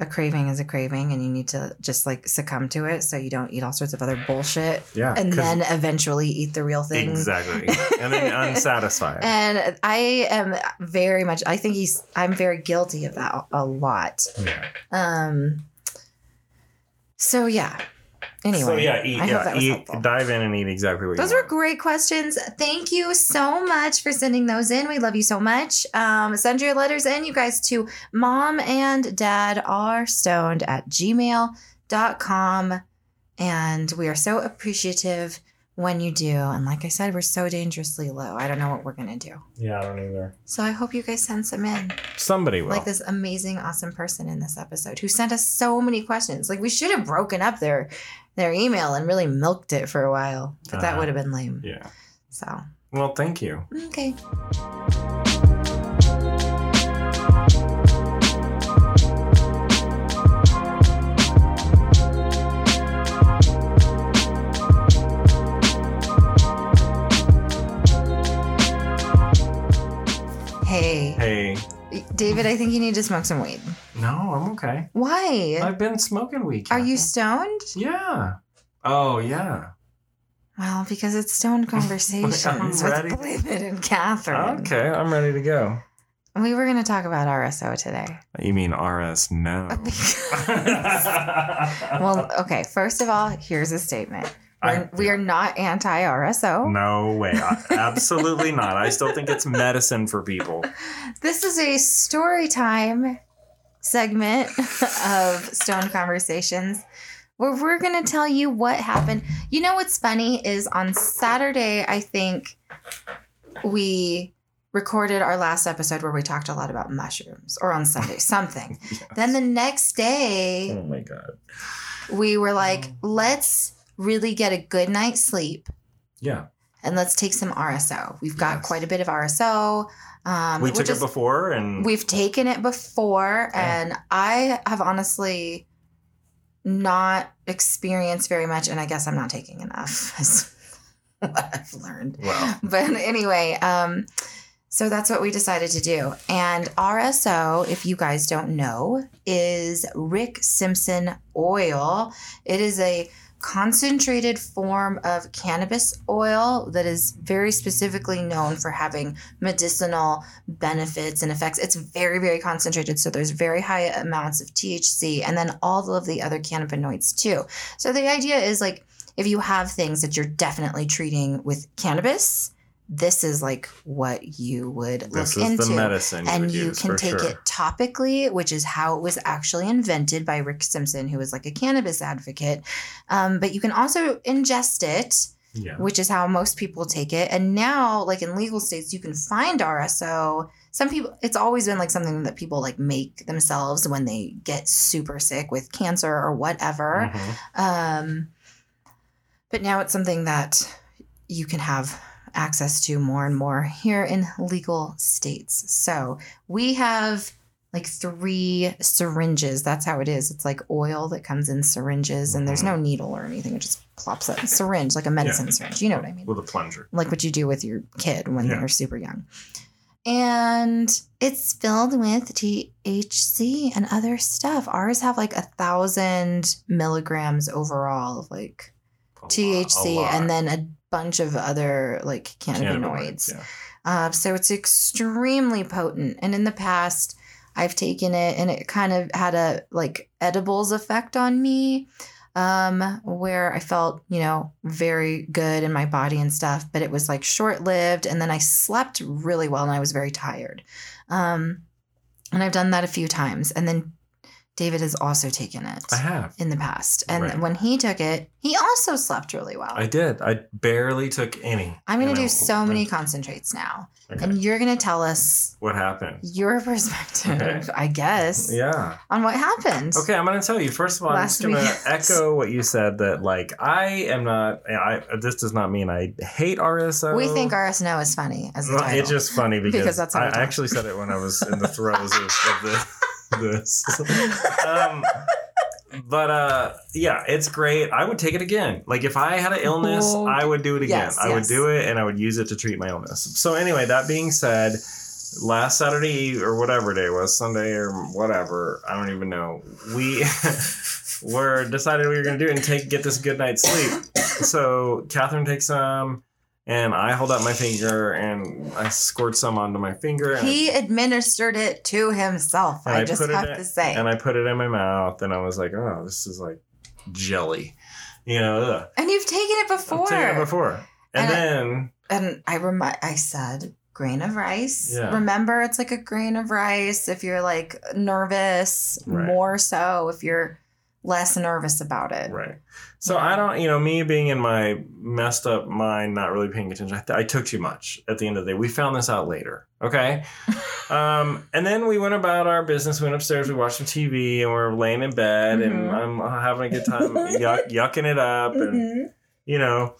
Speaker 2: a craving is a craving and you need to just like succumb to it so you don't eat all sorts of other bullshit
Speaker 1: yeah,
Speaker 2: and then eventually eat the real thing.
Speaker 1: exactly, *laughs* and then unsatisfied.
Speaker 2: And I am very much I think he's I'm very guilty of that a lot.
Speaker 1: yeah.
Speaker 2: Um So yeah. Anyway,
Speaker 1: so yeah, eat, yeah, eat, dive in and eat exactly what
Speaker 2: Those
Speaker 1: you
Speaker 2: were great questions. Thank you so much for sending those in. We love you so much. Um, send your letters in, you guys, to mom and dad are stoned at gmail.com. And we are so appreciative when you do. And like I said, we're so dangerously low. I don't know what we're going to do.
Speaker 1: Yeah, I don't either.
Speaker 2: So I hope you guys send some in.
Speaker 1: Somebody will.
Speaker 2: Like this amazing, awesome person in this episode who sent us so many questions. Like we should have broken up their their email and really milked it for a while. But that
Speaker 1: Uh,
Speaker 2: would have been lame.
Speaker 1: yeah.
Speaker 2: So
Speaker 1: Well, thank you.
Speaker 2: Okay. David, I think you need to smoke some weed.
Speaker 1: No, I'm okay.
Speaker 2: Why?
Speaker 1: I've been smoking weed.
Speaker 2: Are you stoned?
Speaker 1: Yeah. Oh, yeah.
Speaker 2: Well, because it's stoned *laughs* conversations with
Speaker 1: ready?
Speaker 2: David and Catherine.
Speaker 1: Okay, I'm ready to go.
Speaker 2: We were going to talk about RSO today.
Speaker 1: You mean RS? No. *laughs*
Speaker 2: well, okay. First of all, here's a statement.
Speaker 1: I-
Speaker 2: we are not anti RSO.
Speaker 1: no way. I- Absolutely not. I still think it's medicine for people. *laughs*
Speaker 2: This is a story time segment *laughs* of Stone Conversations where we're going to tell you what happened. You know what's funny is on Saturday, I think we recorded our last episode where we talked a lot about mushrooms or on Sunday, *laughs* something. Then the next day,
Speaker 1: Oh my god.
Speaker 2: we were like, let's really get a good night's sleep
Speaker 1: Yeah.
Speaker 2: and let's take some RSO. We've got
Speaker 1: Yes.
Speaker 2: quite a bit of RSO. Um,
Speaker 1: we took
Speaker 2: is-
Speaker 1: it before and
Speaker 2: We've taken it before,
Speaker 1: Okay.
Speaker 2: and I have honestly not experienced very much, and I guess I'm not taking enough. *laughs* Is what I've learned.
Speaker 1: well,
Speaker 2: But anyway, um, so that's what we decided to do. And RSO, if you guys don't know, is Rick Simpson oil. It is a concentrated form of cannabis oil that is very specifically known for having medicinal benefits and effects. It's very, very concentrated. So there's very high amounts of THC and then all of the other cannabinoids too. So the idea is like if you have things that you're definitely treating with cannabis, this is like what you would
Speaker 1: this
Speaker 2: look
Speaker 1: is
Speaker 2: into
Speaker 1: the medicine you
Speaker 2: and you can take
Speaker 1: sure.
Speaker 2: it topically, which is how it was actually invented by Rick Simpson, who was like a cannabis advocate. Um, but you can also ingest it,
Speaker 1: Yeah.
Speaker 2: which is how most people take it. And now, like in legal states, you can find RSO. Some people, it's always been like something that people like make themselves when they get super sick with cancer or whatever.
Speaker 1: Mhm.
Speaker 2: Um, but now it's something that you can have access to more and more here in legal states. So we have like three syringes. That's how it is. It's like oil that comes in syringes, and there's no mm-hmm. needle or anything. It just plops out syringe, like a medicine syringe. You know what I mean?
Speaker 1: With a plunger.
Speaker 2: like what you do with your kid when
Speaker 1: Yeah.
Speaker 2: they're super young. And it's filled with THC and other stuff. Ours have like a thousand milligrams overall of like
Speaker 1: A lot-
Speaker 2: THC
Speaker 1: lot.
Speaker 2: and then a bunch of other like cannabinoids.
Speaker 1: Yeah.
Speaker 2: Uh, so it's extremely potent. And in the past, I've taken it and it kind of had a like edibles effect on me um, where I felt, you know, very good in my body and stuff, but it was like short lived. And then I slept really well and I was very tired. Um, and I've done that a few times. And then David has also taken it
Speaker 1: I have.
Speaker 2: in the past. And
Speaker 1: Right.
Speaker 2: when he took it, he also slept really well.
Speaker 1: I did. I barely took any.
Speaker 2: I'm going to
Speaker 1: I-
Speaker 2: do so many concentrates now.
Speaker 1: Okay.
Speaker 2: And you're going to tell us
Speaker 1: What happened?
Speaker 2: your *laughs* perspective,
Speaker 1: Okay.
Speaker 2: I guess,
Speaker 1: Yeah.
Speaker 2: on what happened.
Speaker 1: Okay, I'm gonna tell you. First of all,
Speaker 2: Last
Speaker 1: I'm just gonna echo what you said. That like I am not. I this does not mean I hate RSO.
Speaker 2: We think RS No is funny as a
Speaker 1: Well,
Speaker 2: title.
Speaker 1: it's just funny *laughs* because,
Speaker 2: Because that's how
Speaker 1: I actually said it when I was in the throes of, of the, *laughs* this. *laughs* um, but uh, yeah, it's great. I would take it again. Like if I had an illness,
Speaker 2: Oh,
Speaker 1: I would do it again.
Speaker 2: yes,
Speaker 1: I would do it, and I would use it to treat my illness. So anyway, that being said, last Saturday or whatever day it was, Sunday or whatever, I don't even know. We *laughs* were decided we were going to do it and take get this good night's sleep. So Catherine takes some. And I hold out my finger and I squirt some onto my finger. And
Speaker 2: he administered it to himself. I,
Speaker 1: I
Speaker 2: just have
Speaker 1: in-
Speaker 2: to say.
Speaker 1: and I put it in my mouth and I was like, oh, this is like jelly. You know, ugh.
Speaker 2: And you've taken it before.
Speaker 1: I've taken it before. And,
Speaker 2: And I-
Speaker 1: then
Speaker 2: And I rem- I said grain of rice.
Speaker 1: Yeah.
Speaker 2: Remember, it's like a grain of rice if you're like nervous,
Speaker 1: Right.
Speaker 2: more so if you're less nervous about it.
Speaker 1: Right. So I don't, you know, me being in my messed up mind, not really paying attention. I, th- I took too much at the end of the day. We found this out later. Okay. *laughs* um, and then we went about our business. We went upstairs. We watched some TV, and we're laying in bed, and
Speaker 2: Mhm.
Speaker 1: I'm having a good time, yuck, *laughs* yucking it up, and
Speaker 2: Mhm.
Speaker 1: you know.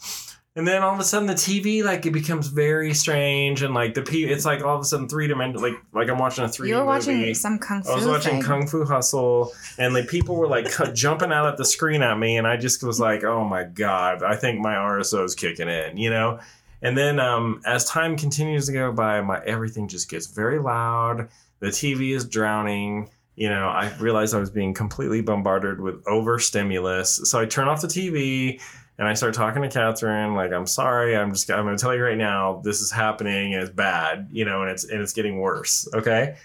Speaker 1: And then all of a sudden, the TV like it becomes very strange, and like the P, it's like all of a sudden three dimensional, like like I'm watching a three.
Speaker 2: You were watching
Speaker 1: movie.
Speaker 2: some kung fu.
Speaker 1: I was watching
Speaker 2: thing.
Speaker 1: Kung Fu Hustle, and like people were like jumping out at the screen at me, and I just was like, "Oh my god, I think my RSO is kicking in," you know. And then um, as time continues to go by, my everything just gets very loud. The TV is drowning. You know, I realized I was being completely bombarded with overstimulus, so I turn off the TV. And I start talking to Catherine, like, I'm sorry, I'm just, I'm gonna tell you right now, this is happening and it's bad, you know, and it's, and it's getting worse. Okay.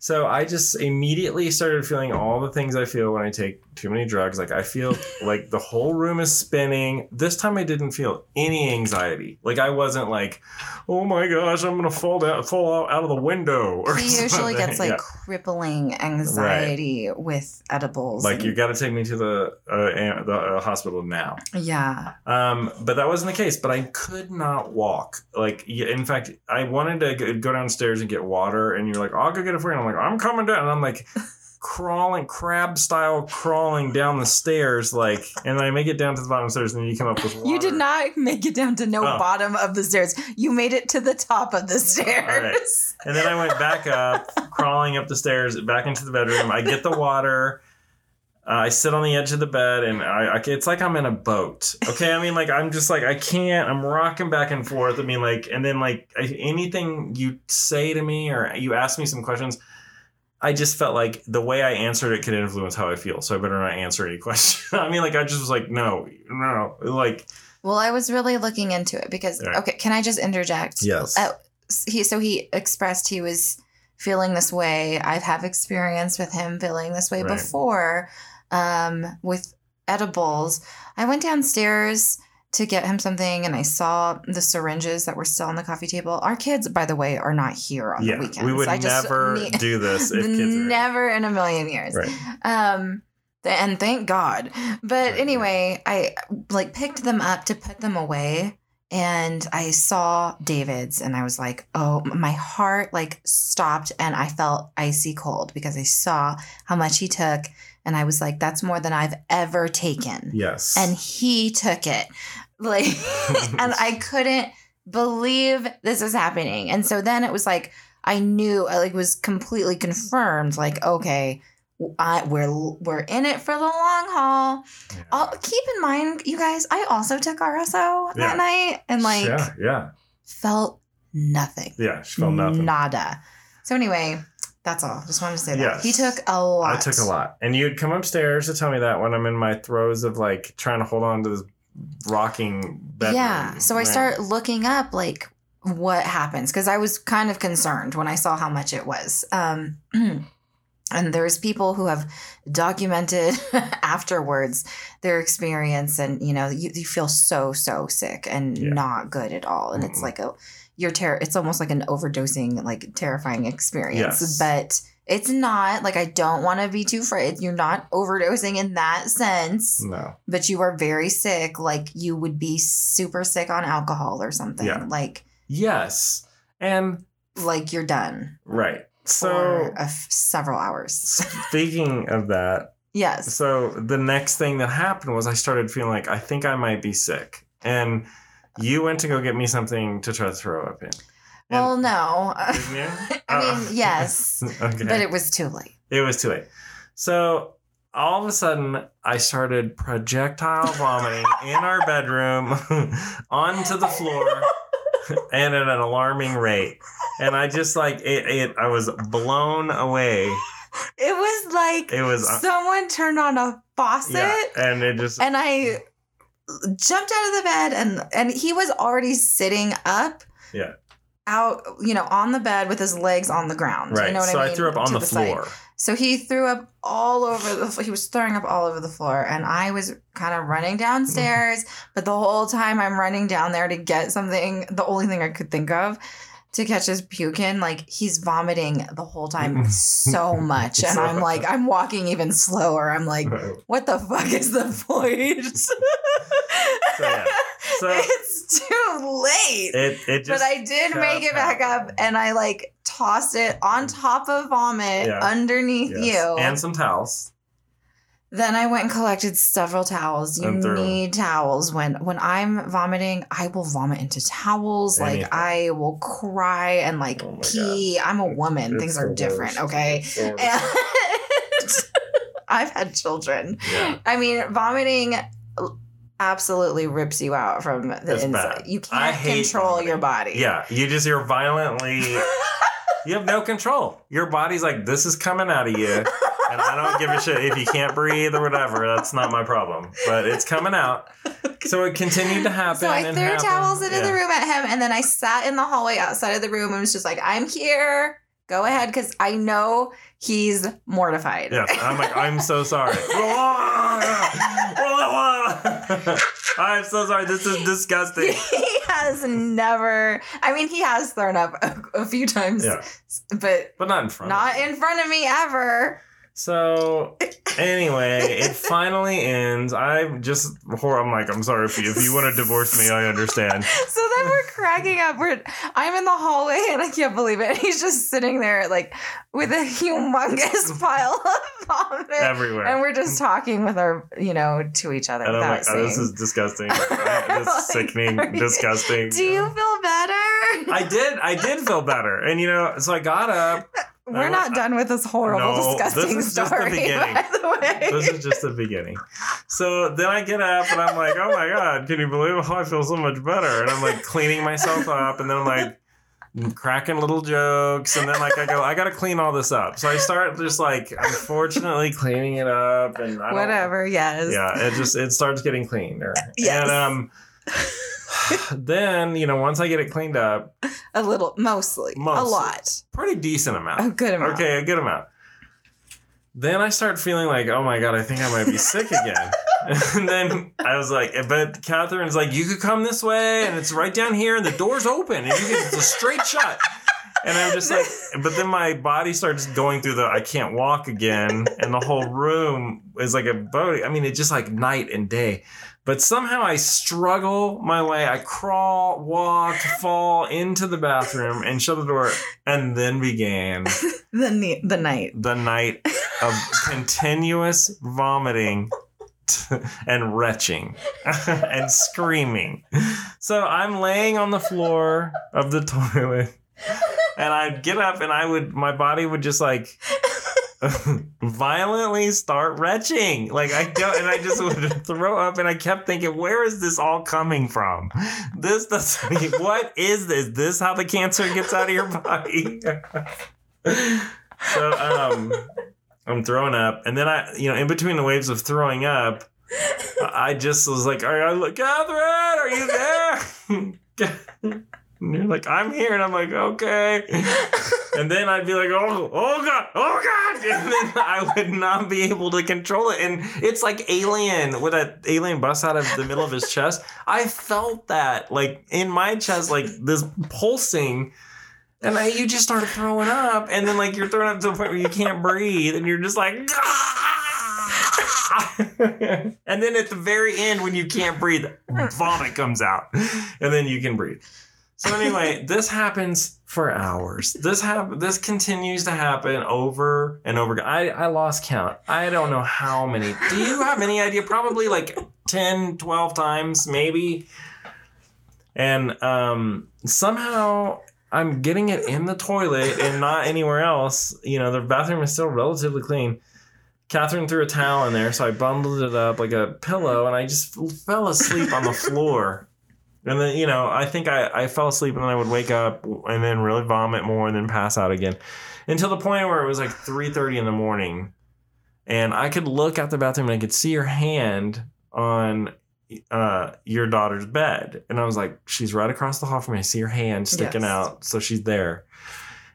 Speaker 1: So I just immediately started feeling all the things I feel when I take too many drugs. Like I feel *laughs* like the whole room is spinning. This time I didn't feel any anxiety. Like I wasn't like, oh my gosh, I'm gonna fall down, fall out, out of the window. Or
Speaker 2: He usually
Speaker 1: something. *laughs*
Speaker 2: gets like
Speaker 1: Yeah.
Speaker 2: crippling anxiety with edibles.
Speaker 1: like
Speaker 2: and-
Speaker 1: you got to take me to the uh, the uh, hospital now.
Speaker 2: Yeah.
Speaker 1: Um, but that wasn't the case. But I could not walk. Like, in fact, I wanted to go- go downstairs and get water, and you're like, "I'll go get it for you." And I'm like, "I'm coming down," and I'm like. Crawling crab style crawling down the stairs like and i make it down to the bottom the stairs and then you come up with water.
Speaker 2: You did not make it down to no
Speaker 1: Oh.
Speaker 2: bottom of the stairs. You made it to the top of the stairs.
Speaker 1: and then i went back up crawling up the stairs back into the bedroom i get the water uh, i sit on the edge of the bed and I, I it's like i'm in a boat okay i mean like i'm just like i can't i'm rocking back and forth i mean like and then like I, anything you say to me or you ask me some questions I just felt like the way I answered it could influence how I feel, so I better not answer any *laughs* question. I mean, like I just was like, no, no, no. like
Speaker 2: Well, I was really looking into it because
Speaker 1: Yeah.
Speaker 2: okay, can I just interject?
Speaker 1: yes,
Speaker 2: Uh, he so he expressed he was feeling this way. I've have experience with him feeling this way
Speaker 1: Right.
Speaker 2: before um, with edibles. I went downstairs to get him something and I saw the syringes that were still on the coffee table. Our kids, by the way, are not here on
Speaker 1: yeah,
Speaker 2: the weekends.
Speaker 1: we would
Speaker 2: I
Speaker 1: never
Speaker 2: need-
Speaker 1: do this *laughs* if kids are
Speaker 2: never in a million years.
Speaker 1: right.
Speaker 2: Um, and thank God. But
Speaker 1: Right,
Speaker 2: anyway, I like picked them up to put them away. And I saw David's and I was like, oh, my heart like stopped and I felt icy cold because I saw how much he took. And I was like, that's more than I've ever taken.
Speaker 1: Yes,
Speaker 2: And he took it. Like, *laughs* and I couldn't believe this was happening. And so then it was like, I knew, I like was completely confirmed, like, okay, I, we're we're in it for the long haul.
Speaker 1: Yeah.
Speaker 2: I'll, keep in mind, you guys, I also took RSO
Speaker 1: Yeah.
Speaker 2: that night and like
Speaker 1: yeah, yeah,
Speaker 2: felt nothing,
Speaker 1: yeah. She felt nothing.
Speaker 2: nada. So anyway, that's all. Just wanted to say that
Speaker 1: Yes.
Speaker 2: he took a lot.
Speaker 1: I took a lot, and you'd come upstairs to tell me that when I'm in my throes of like trying to hold on to this rocking bedroom.
Speaker 2: Yeah. So I
Speaker 1: Right.
Speaker 2: start looking up like what happens because I was kind of concerned when I saw how much it was. Um, *clears throat* and there's people who have documented *laughs* afterwards their experience, and you know, you, you feel so so sick and
Speaker 1: Yeah.
Speaker 2: not good at all, and it's
Speaker 1: Mm-mm.
Speaker 2: like a you're ter- It's almost like an overdosing, like terrifying experience,
Speaker 1: Yes.
Speaker 2: but. It's not like I don't want to be too afraid. You're not overdosing in that sense
Speaker 1: No.
Speaker 2: but you are very sick, like you would be super sick on alcohol or something.
Speaker 1: Yeah.
Speaker 2: Like
Speaker 1: Yes, and
Speaker 2: like you're done
Speaker 1: right. So
Speaker 2: f- several hours. *laughs*
Speaker 1: speaking of that,
Speaker 2: yes.
Speaker 1: so the next thing that happened was I started feeling like I think I might be sick, and you went to go get me something to try to throw up in.
Speaker 2: Well, no. *laughs* I
Speaker 1: Oh.
Speaker 2: mean, yes, *laughs*
Speaker 1: okay.
Speaker 2: but it was too late.
Speaker 1: It was too late. So all of a sudden, I started projectile *laughs* vomiting in our bedroom onto the floor and at an alarming rate. And I just like it, it I was blown away.
Speaker 2: It was like
Speaker 1: It was uh,
Speaker 2: someone turned on a faucet
Speaker 1: yeah, and it just
Speaker 2: and I jumped out of the bed and and he was already sitting up.
Speaker 1: Yeah.
Speaker 2: Out, you know, on the bed with his legs on the ground.
Speaker 1: Right.
Speaker 2: You know what
Speaker 1: so
Speaker 2: I
Speaker 1: I,
Speaker 2: mean?
Speaker 1: threw up on
Speaker 2: To
Speaker 1: the,
Speaker 2: side.
Speaker 1: floor.
Speaker 2: So he threw up all over the he was throwing up all over the floor and I was kind of running downstairs, mm-hmm. but the whole time I'm running down there to get something, the only thing I could think of to catch his puke in, like he's vomiting the whole time mm-hmm. so much. And I'm like, *laughs* I'm walking even slower. I'm like, what the fuck is the *laughs* point?
Speaker 1: So, yeah. *laughs*
Speaker 2: It's too late.
Speaker 1: It it just
Speaker 2: but I did make it back up and I like tossed it on mm. top of vomit
Speaker 1: Yeah.
Speaker 2: underneath
Speaker 1: Yes.
Speaker 2: you.
Speaker 1: and some towels.
Speaker 2: then I went and collected several towels. You
Speaker 1: And threw 'em.
Speaker 2: need towels when when I'm vomiting. I will vomit into towels.
Speaker 1: Anything.
Speaker 2: Like I will cry and like
Speaker 1: Oh
Speaker 2: pee. I'm a woman.
Speaker 1: It's
Speaker 2: Things are different. Okay.
Speaker 1: So- *laughs*
Speaker 2: I've had children.
Speaker 1: yeah.
Speaker 2: I mean, vomiting absolutely rips you out from the
Speaker 1: It's
Speaker 2: inside.
Speaker 1: bad.
Speaker 2: You can't control
Speaker 1: vomiting.
Speaker 2: your body.
Speaker 1: Yeah, you just you're violently. *laughs* you have no control. Your body's like, this is coming out of you, and I don't give a shit if you can't breathe or whatever. That's not my problem, but it's coming out. So it continued to happen.
Speaker 2: So I threw towels into
Speaker 1: Yeah.
Speaker 2: the room at him, and then I sat in the hallway outside of the room and was just like, "I'm here. Go ahead," because I know he's mortified.
Speaker 1: Yes, I'm like, I'm so sorry. *laughs* *laughs* I'm so sorry. This is disgusting. *laughs*
Speaker 2: he has never. I mean, he has thrown up a, a few times,
Speaker 1: Yeah,
Speaker 2: but
Speaker 1: but not in front. of
Speaker 2: not in front of me ever.
Speaker 1: So anyway, it *laughs* finally ends. I'm just I'm like, I'm sorry if you if you want to divorce me, I understand.
Speaker 2: So then we're cracking up. We're I'm in the hallway and I can't believe it. He's just sitting there like with a humongous *laughs* pile of vomit.
Speaker 1: Everywhere.
Speaker 2: And we're just talking with our, you know, to each other
Speaker 1: And I'm like, oh, this is disgusting. *laughs* This is sickening, disgusting.
Speaker 2: Do you feel better?
Speaker 1: I did, I did feel better, and you know, so I got up.
Speaker 2: We're
Speaker 1: I-
Speaker 2: not done with this horrible,
Speaker 1: No, this
Speaker 2: disgusting
Speaker 1: is just the
Speaker 2: story.
Speaker 1: beginning. *laughs*
Speaker 2: By the way,
Speaker 1: This is just the beginning. So then I get up and I'm like, oh my god, can you believe how I feel so much better? And I'm like cleaning myself up, and then I'm like cracking little jokes, and then like I go, I gotta clean all this up. So I start just like unfortunately cleaning it up, and I
Speaker 2: whatever. Yes.
Speaker 1: yeah, it just it starts getting cleaner. *laughs*
Speaker 2: Yes.
Speaker 1: And um *sighs* then, you know, once I get it cleaned up,
Speaker 2: A little, mostly, a lot,
Speaker 1: pretty decent amount.
Speaker 2: a good amount.
Speaker 1: Okay, a good amount. Then I start feeling like, oh my god, I think I might be sick again. *laughs* *laughs* and then I was like, but Catherine's like, you could come this way, and it's right down here, and the door's open, and you can it's a straight shot. And I'm just like, *laughs* but then my body starts going through the I can't walk again, and the whole room is like a boat. I mean, it's just like night and day. But somehow I struggle my way. I crawl, walk, *laughs* fall into the bathroom and shut the door, and then began *laughs*
Speaker 2: The ne- the night.
Speaker 1: the night of *laughs* continuous vomiting and retching and screaming. So I'm laying on the floor of the toilet and I'd get up and I would, my body would just like *laughs* violently start retching. Like I don't, and I just would *laughs* throw up and I kept thinking, where is this all coming from? This doesn't, *laughs* what is this? This how the cancer gets out of your body? so, um, I'm throwing up, and then I, you know, in between the waves of throwing up, I just was like, "Are you, Catherine? Are you there?" And you're like, "I'm here," and I'm like, "Okay." *laughs* And then I'd be like, "Oh, oh god, oh god!" And then I would not be able to control it, and it's like Alien with that alien bust out of the middle of his chest. I felt that, like in my chest, like this pulsing. And I, you just started throwing up, and then like you're throwing up to the point where you can't breathe, and you're just like, *laughs* and then at the very end, when you can't breathe, vomit comes out, and then you can breathe. So anyway, this happens for hours. This hap- This continues to happen over and over. I, I lost count. I don't know how many. Do you have any idea? Probably like 10, 12 times, maybe. And um, somehow I'm getting it in the toilet and not anywhere else. You know, the bathroom is still relatively clean. Catherine threw a towel in there, so I bundled it up like a pillow, and I just fell asleep on the floor. And then, you know, I think I, I fell asleep and then I would wake up and then really vomit more and then pass out again. Until the point where it was like 3.30 in the morning. And I could look out the bathroom and I could see her hand on uh, your daughter's bed. And I was like, she's right across the hall from me. I see her hand sticking
Speaker 2: Yes.
Speaker 1: out. So she's there.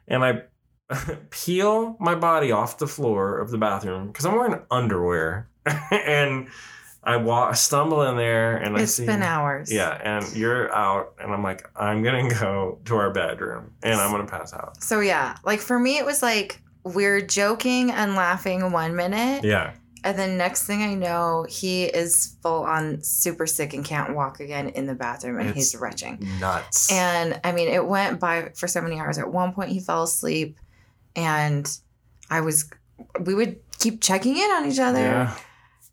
Speaker 1: And I *laughs* peel my body off the floor of the bathroom because I'm wearing underwear. *laughs* and I walk, stumble in there and I
Speaker 2: It's
Speaker 1: see.
Speaker 2: been hours.
Speaker 1: Yeah. And you're out. And I'm like, I'm going to go to our bedroom and I'm going to pass out.
Speaker 2: So yeah, like for me, it was like we're joking and laughing one minute,
Speaker 1: Yeah.
Speaker 2: and then next thing I know, he is full on super sick and can't walk again in the bathroom, and he's retching.
Speaker 1: Nuts.
Speaker 2: And I mean, it went by for so many hours. At one point, he fell asleep, and I was, we would keep checking in on each other,
Speaker 1: yeah.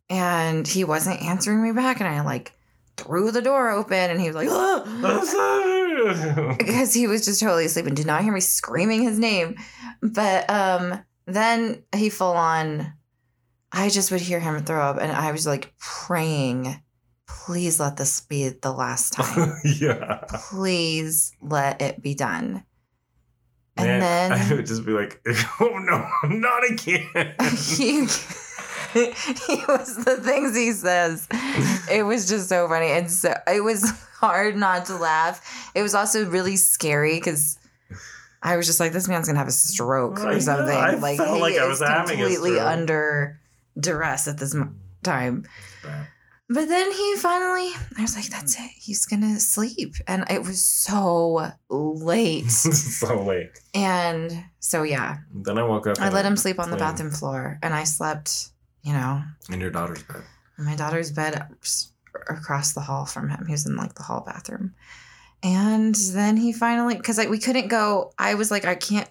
Speaker 2: And he wasn't answering me back, and I like threw the door open, and he was like, *laughs* because he was just totally asleep and did not hear me screaming his name. But um then he full on I just would hear him throw up and I was like praying, please let this be the last *laughs* time.
Speaker 1: yeah.
Speaker 2: please let it be done. And
Speaker 1: Man,
Speaker 2: then
Speaker 1: I would just be like, *laughs* oh no, not again.
Speaker 2: He, *laughs* he was the things he says. It was just so funny. And so it was *laughs* hard not to laugh. It was also really scary because I was just like, this man's gonna have a stroke or something.
Speaker 1: I
Speaker 2: like
Speaker 1: felt
Speaker 2: he
Speaker 1: like I was having a
Speaker 2: completely under duress at this time. But then he finally, I was like, that's it. He's gonna sleep. And it was so late. *laughs*
Speaker 1: so late.
Speaker 2: and so yeah,
Speaker 1: Then I woke up.
Speaker 2: I let him sleep on the bathroom floor and I slept, you know,
Speaker 1: in your daughter's bed.
Speaker 2: in my daughter's bed across the hall from him. He was in like the hall bathroom. And then he finally cuz like we couldn't go I was like I can't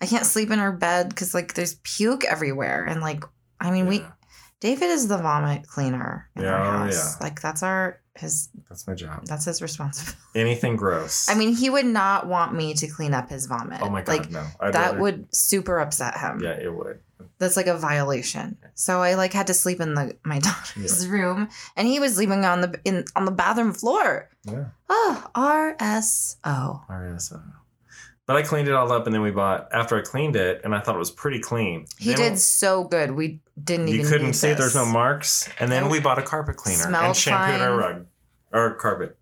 Speaker 2: I can't sleep in our bed cuz like there's puke everywhere and like I mean we David is the vomit cleaner in
Speaker 1: Yeah,
Speaker 2: our
Speaker 1: oh,
Speaker 2: house.
Speaker 1: yeah.
Speaker 2: Like that's our his
Speaker 1: that's my job.
Speaker 2: that's his responsibility.
Speaker 1: Anything gross.
Speaker 2: I mean, he would not want me to clean up his vomit.
Speaker 1: oh my god,
Speaker 2: Like
Speaker 1: no. I'd
Speaker 2: that
Speaker 1: rather-
Speaker 2: would super upset him.
Speaker 1: Yeah, it would.
Speaker 2: That's like a violation. So I like had to sleep in the my *laughs* daughter's room, and he was sleeping on the in on the bathroom floor.
Speaker 1: Yeah.
Speaker 2: Oh, R S O.
Speaker 1: RSO. But I cleaned it all up, and then we bought. After I cleaned it, and I thought it was pretty clean.
Speaker 2: He
Speaker 1: then
Speaker 2: did so good. We didn't
Speaker 1: You couldn't
Speaker 2: need
Speaker 1: see there's no marks, and then we bought a carpet cleaner and shampooed our rug or carpet.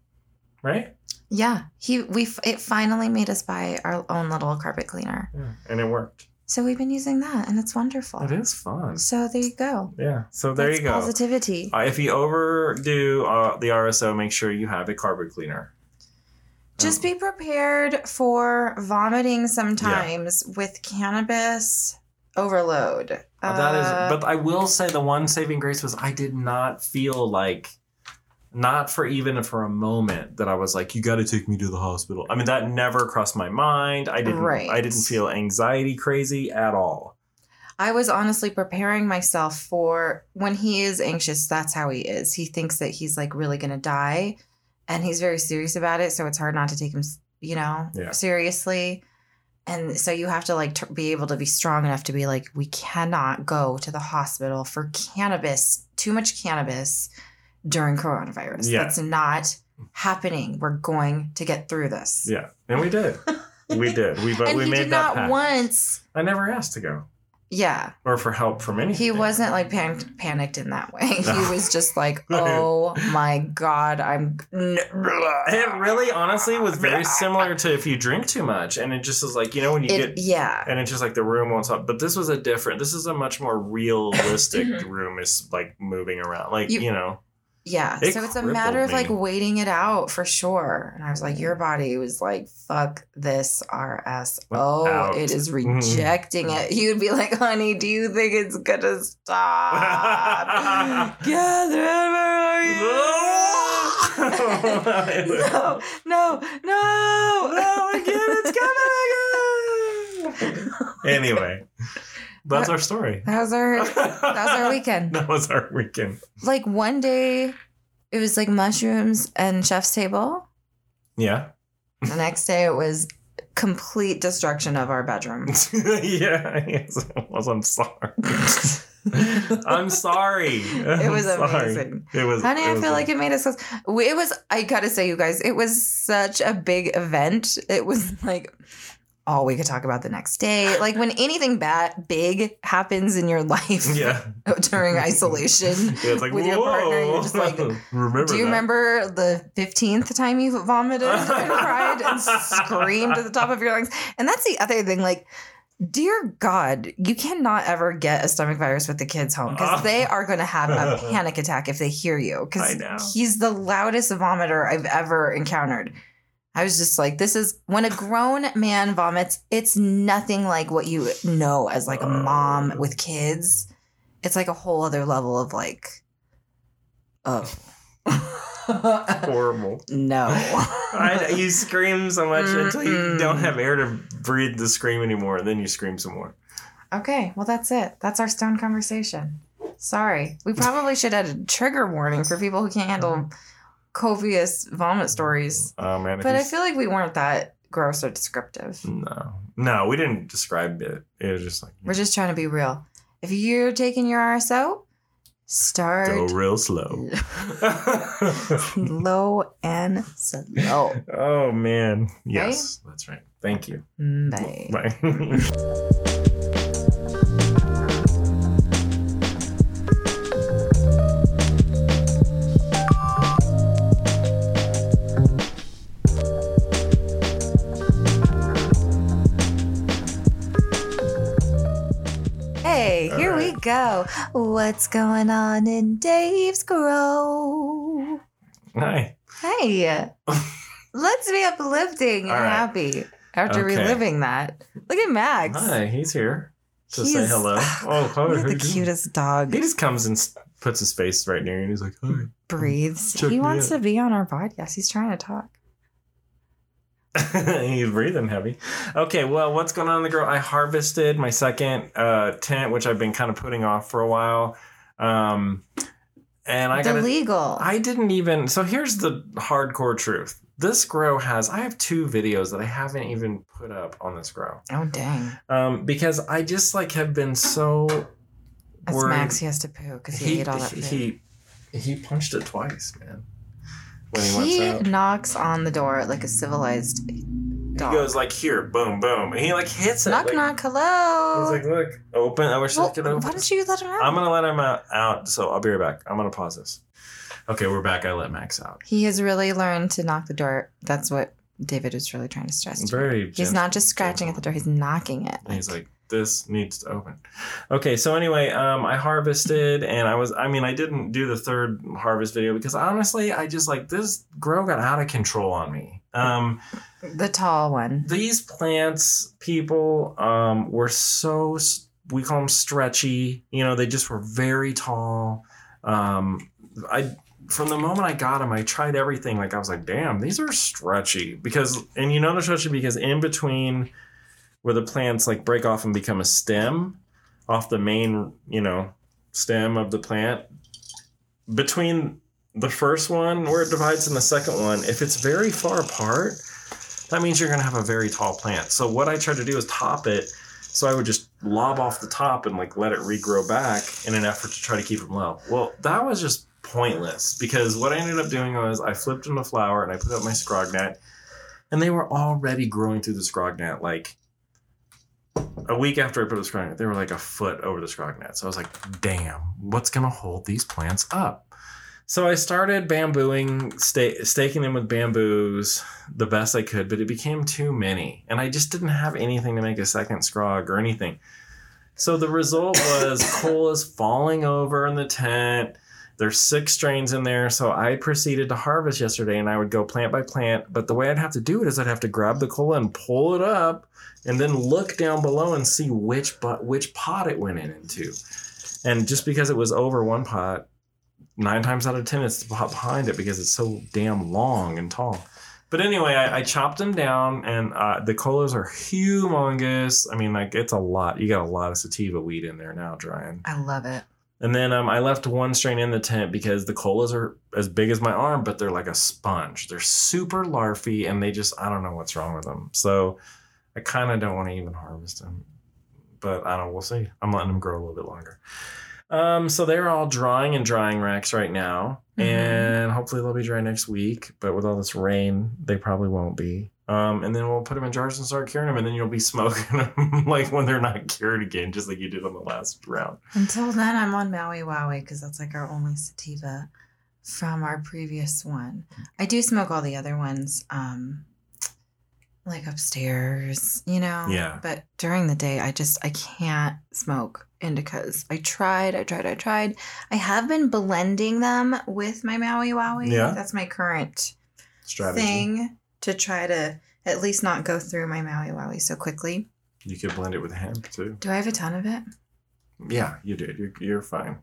Speaker 1: Right?
Speaker 2: Yeah, he we it finally made us buy our own little carpet cleaner.
Speaker 1: Yeah, and it worked.
Speaker 2: So we've been using that, and it's wonderful.
Speaker 1: It is fun.
Speaker 2: So there you go.
Speaker 1: Yeah. So there
Speaker 2: That's
Speaker 1: you go.
Speaker 2: Positivity.
Speaker 1: Uh, if you overdo uh, the RSO, make sure you have a carpet cleaner.
Speaker 2: Just
Speaker 1: Um,
Speaker 2: be prepared for vomiting sometimes with cannabis overload.
Speaker 1: Uh, that
Speaker 2: Uh,
Speaker 1: but I will say the one saving grace was I did not feel like, not for even for a moment that I was like, you got to take me to the hospital. I mean, that never crossed my mind. I didn't.
Speaker 2: Right.
Speaker 1: I didn't feel anxiety crazy at all.
Speaker 2: I was honestly preparing myself for when he is anxious, that's how he is. He thinks that he's like really going to die and he's very serious about it. So it's hard not to take him, you know,
Speaker 1: Yeah.
Speaker 2: seriously. And so you have to like t- be able to be strong enough to be like, we cannot go to the hospital for cannabis, too much cannabis during coronavirus.
Speaker 1: Yeah.
Speaker 2: That's not happening. We're going to get through this.
Speaker 1: Yeah, and we did. we *laughs* did. We but
Speaker 2: and
Speaker 1: we
Speaker 2: he
Speaker 1: made
Speaker 2: did
Speaker 1: that
Speaker 2: not
Speaker 1: pact.
Speaker 2: once.
Speaker 1: I never asked to go
Speaker 2: Yeah.
Speaker 1: or for help from anything.
Speaker 2: He wasn't like pan- panicked in that way. He *laughs* was just like, "Oh my god, I'm." *laughs*
Speaker 1: It really, honestly, was very similar to if you drink too much, and it just is like you know when you
Speaker 2: It,
Speaker 1: get
Speaker 2: yeah,
Speaker 1: and it's just like the room won't stop. But this was a different. This is a much more realistic room. Is like moving around, like you,
Speaker 2: You-
Speaker 1: know.
Speaker 2: Yeah.
Speaker 1: It
Speaker 2: so it's a matter of
Speaker 1: crippled
Speaker 2: like waiting it out for sure. And I was like, your body was like, "Fuck this RSO,
Speaker 1: Out.
Speaker 2: it is
Speaker 1: Mhm.
Speaker 2: rejecting it." You'd be like, "Honey, do you think it's gonna stop?" *laughs* Catherine, where are you? no, no, no,
Speaker 1: No, again, it's coming again. anyway, *laughs* that's our story. *laughs*
Speaker 2: That was our
Speaker 1: that
Speaker 2: was our weekend. *laughs*
Speaker 1: That was our weekend.
Speaker 2: like one day it was like mushrooms and chef's table.
Speaker 1: Yeah.
Speaker 2: The next day it was complete destruction of our bedroom. *laughs*
Speaker 1: yeah. Yes, it was. I'm sorry. I'm sorry.
Speaker 2: It was amazing.
Speaker 1: It was.
Speaker 2: Honey,
Speaker 1: it
Speaker 2: I
Speaker 1: was
Speaker 2: feel like it made us It was, I gotta say, you guys, it was such a big event. It was like all we could talk about the next day. Like when anything bad, big happens in your life *laughs*
Speaker 1: Yeah. *laughs*
Speaker 2: during isolation. *laughs*
Speaker 1: Yeah, it's like
Speaker 2: With your partner, you're just like,
Speaker 1: remember
Speaker 2: Do you
Speaker 1: that.
Speaker 2: remember the 15th time you vomited and cried and screamed at the top of your lungs? And that's the other thing. Like, dear God, you cannot ever get a stomach virus with the kids home because they are going to have a panic attack if they hear you because he's the loudest vomiter I've ever encountered. I was just like, this is when a grown man vomits, it's nothing like what you know as like a mom oh. with kids. It's like a whole other level of like, oh. *laughs*
Speaker 1: Horrible.
Speaker 2: no. *laughs*
Speaker 1: I, you scream so much until you don't have air to breathe to scream anymore, and then you scream some more.
Speaker 2: okay, well, that's it. That's our stone conversation. Sorry. We probably should add a trigger warning for people who can't handle mm-hmm. Copious vomit stories.
Speaker 1: Oh man,
Speaker 2: But I feel like we weren't that gross or descriptive.
Speaker 1: no, no, we didn't describe it. It was just like
Speaker 2: We're just trying to be real. If you're taking your RSO, start
Speaker 1: go real slow. *laughs* *laughs*
Speaker 2: low and slow.
Speaker 1: oh man, yes, that's right. Thank you.
Speaker 2: Mm,
Speaker 1: bye. Bye. *laughs*
Speaker 2: go. What's going on in Dave's Grow?
Speaker 1: Hi.
Speaker 2: Hey, *laughs* let's be uplifting and
Speaker 1: right.
Speaker 2: happy after
Speaker 1: Okay.
Speaker 2: reliving that. Look at Max.
Speaker 1: Hi. He's here to say hello. *sighs* Oh, hi,
Speaker 2: Look
Speaker 1: how
Speaker 2: at the
Speaker 1: doing?
Speaker 2: cutest dog.
Speaker 1: He just comes and puts his face right near you, and he's like, "Hi."
Speaker 2: breathes.
Speaker 1: Check
Speaker 2: he wants
Speaker 1: out.
Speaker 2: to be on our podcast. He's trying to talk. *laughs*
Speaker 1: He's breathing heavy. Okay, well, what's going on in the grow? I harvested my second uh, tent, which I've been kind of putting off for a while. Um, and I got
Speaker 2: legal.
Speaker 1: I didn't even. So here's the hardcore truth. This grow has. I have two videos that I haven't even put up on this grow.
Speaker 2: oh dang!
Speaker 1: Um, because I just like have been so.
Speaker 2: That's
Speaker 1: worried.
Speaker 2: Max. He has to poo because he,
Speaker 1: He
Speaker 2: ate all that food.
Speaker 1: he, he punched it twice, man. When he,
Speaker 2: He
Speaker 1: went out.
Speaker 2: knocks on the door like a civilized dog.
Speaker 1: He goes like here, boom, boom, and he like hits it.
Speaker 2: knock
Speaker 1: like,
Speaker 2: knock. Hello.
Speaker 1: He's like, look, open. I wish I
Speaker 2: well,
Speaker 1: could
Speaker 2: why
Speaker 1: open.
Speaker 2: don't you let him out?
Speaker 1: I'm gonna let him out, out. So I'll be right back. I'm gonna pause this. Okay, we're back. I let Max out.
Speaker 2: he has really learned to knock the door. That's what David was really trying to stress.
Speaker 1: Very.
Speaker 2: He's not just scratching at the door; he's knocking it.
Speaker 1: And he's like, this needs to open. Okay, so anyway, um, I harvested and I was, I mean, I didn't do the third harvest video because honestly, I just like this grow got out of control on me. Um,
Speaker 2: the tall one.
Speaker 1: these plants, people, um, were so we call them stretchy. You know, they just were very tall. Um, I, from the moment I got them, I tried everything. Like I was like, damn, these are stretchy because, and you know they're stretchy because in between where the plants like break off and become a stem off the main, you know, stem of the plant, between the first one where it divides and the second one, if it's very far apart, that means you're going to have a very tall plant. So what I tried to do is top it. So I would just lob off the top and like let it regrow back in an effort to try to keep them low. Well, that was just pointless because what I ended up doing was I flipped them to flower and I put up my scrog net and they were already growing through the scrog net like a week after I put the scrog net, they were like a foot over the scrog net. So I was like, damn, what's gonna hold these plants up? So I started bambooing, sta- staking them with bamboos the best I could, but it became too many. And I just didn't have anything to make a second scrog or anything. So the result was *laughs* colas falling over in the tent. There's six strains in there. So I proceeded to harvest yesterday and I would go plant by plant. But the way I'd have to do it is I'd have to grab the cola and pull it up and then look down below and see which but which pot it went in into. And just because it was over one pot, nine times out of ten it's the pot behind it because it's so damn long and tall. But anyway, I, I chopped them down, and uh, the colas are humongous. I mean, like it's a lot. You got a lot of sativa weed in there now, drying.
Speaker 2: I love it.
Speaker 1: And then um, I left one strain in the tent because the colas are as big as my arm, but they're like a sponge. They're super larfy, and they just I don't know what's wrong with them. So I kind of don't want to even harvest them. But I don't. know. We'll see. I'm letting them grow a little bit longer. Um, so they're all drying in drying racks right now,
Speaker 2: Mhm.
Speaker 1: and hopefully they'll be dry next week. But with all this rain, they probably won't be. Um, and then we'll put them in jars and start curing them, and then you'll be *laughs* smoking them like when they're not cured again, just like you did on the last round.
Speaker 2: Until then, I'm on Maui Wowie because that's like our only sativa from our previous one. I do smoke all the other ones, um, like upstairs, you know.
Speaker 1: Yeah.
Speaker 2: But during the day, I just I can't smoke indicas. I tried, I tried, I tried. I have been blending them with my Maui Wowie.
Speaker 1: Yeah.
Speaker 2: That's my current
Speaker 1: Strategy.
Speaker 2: thing to try to at least not go through my Maui Wowie so quickly.
Speaker 1: You could blend it with hemp too.
Speaker 2: Do I have a ton of it?
Speaker 1: Yeah, you did. You're, you're fine.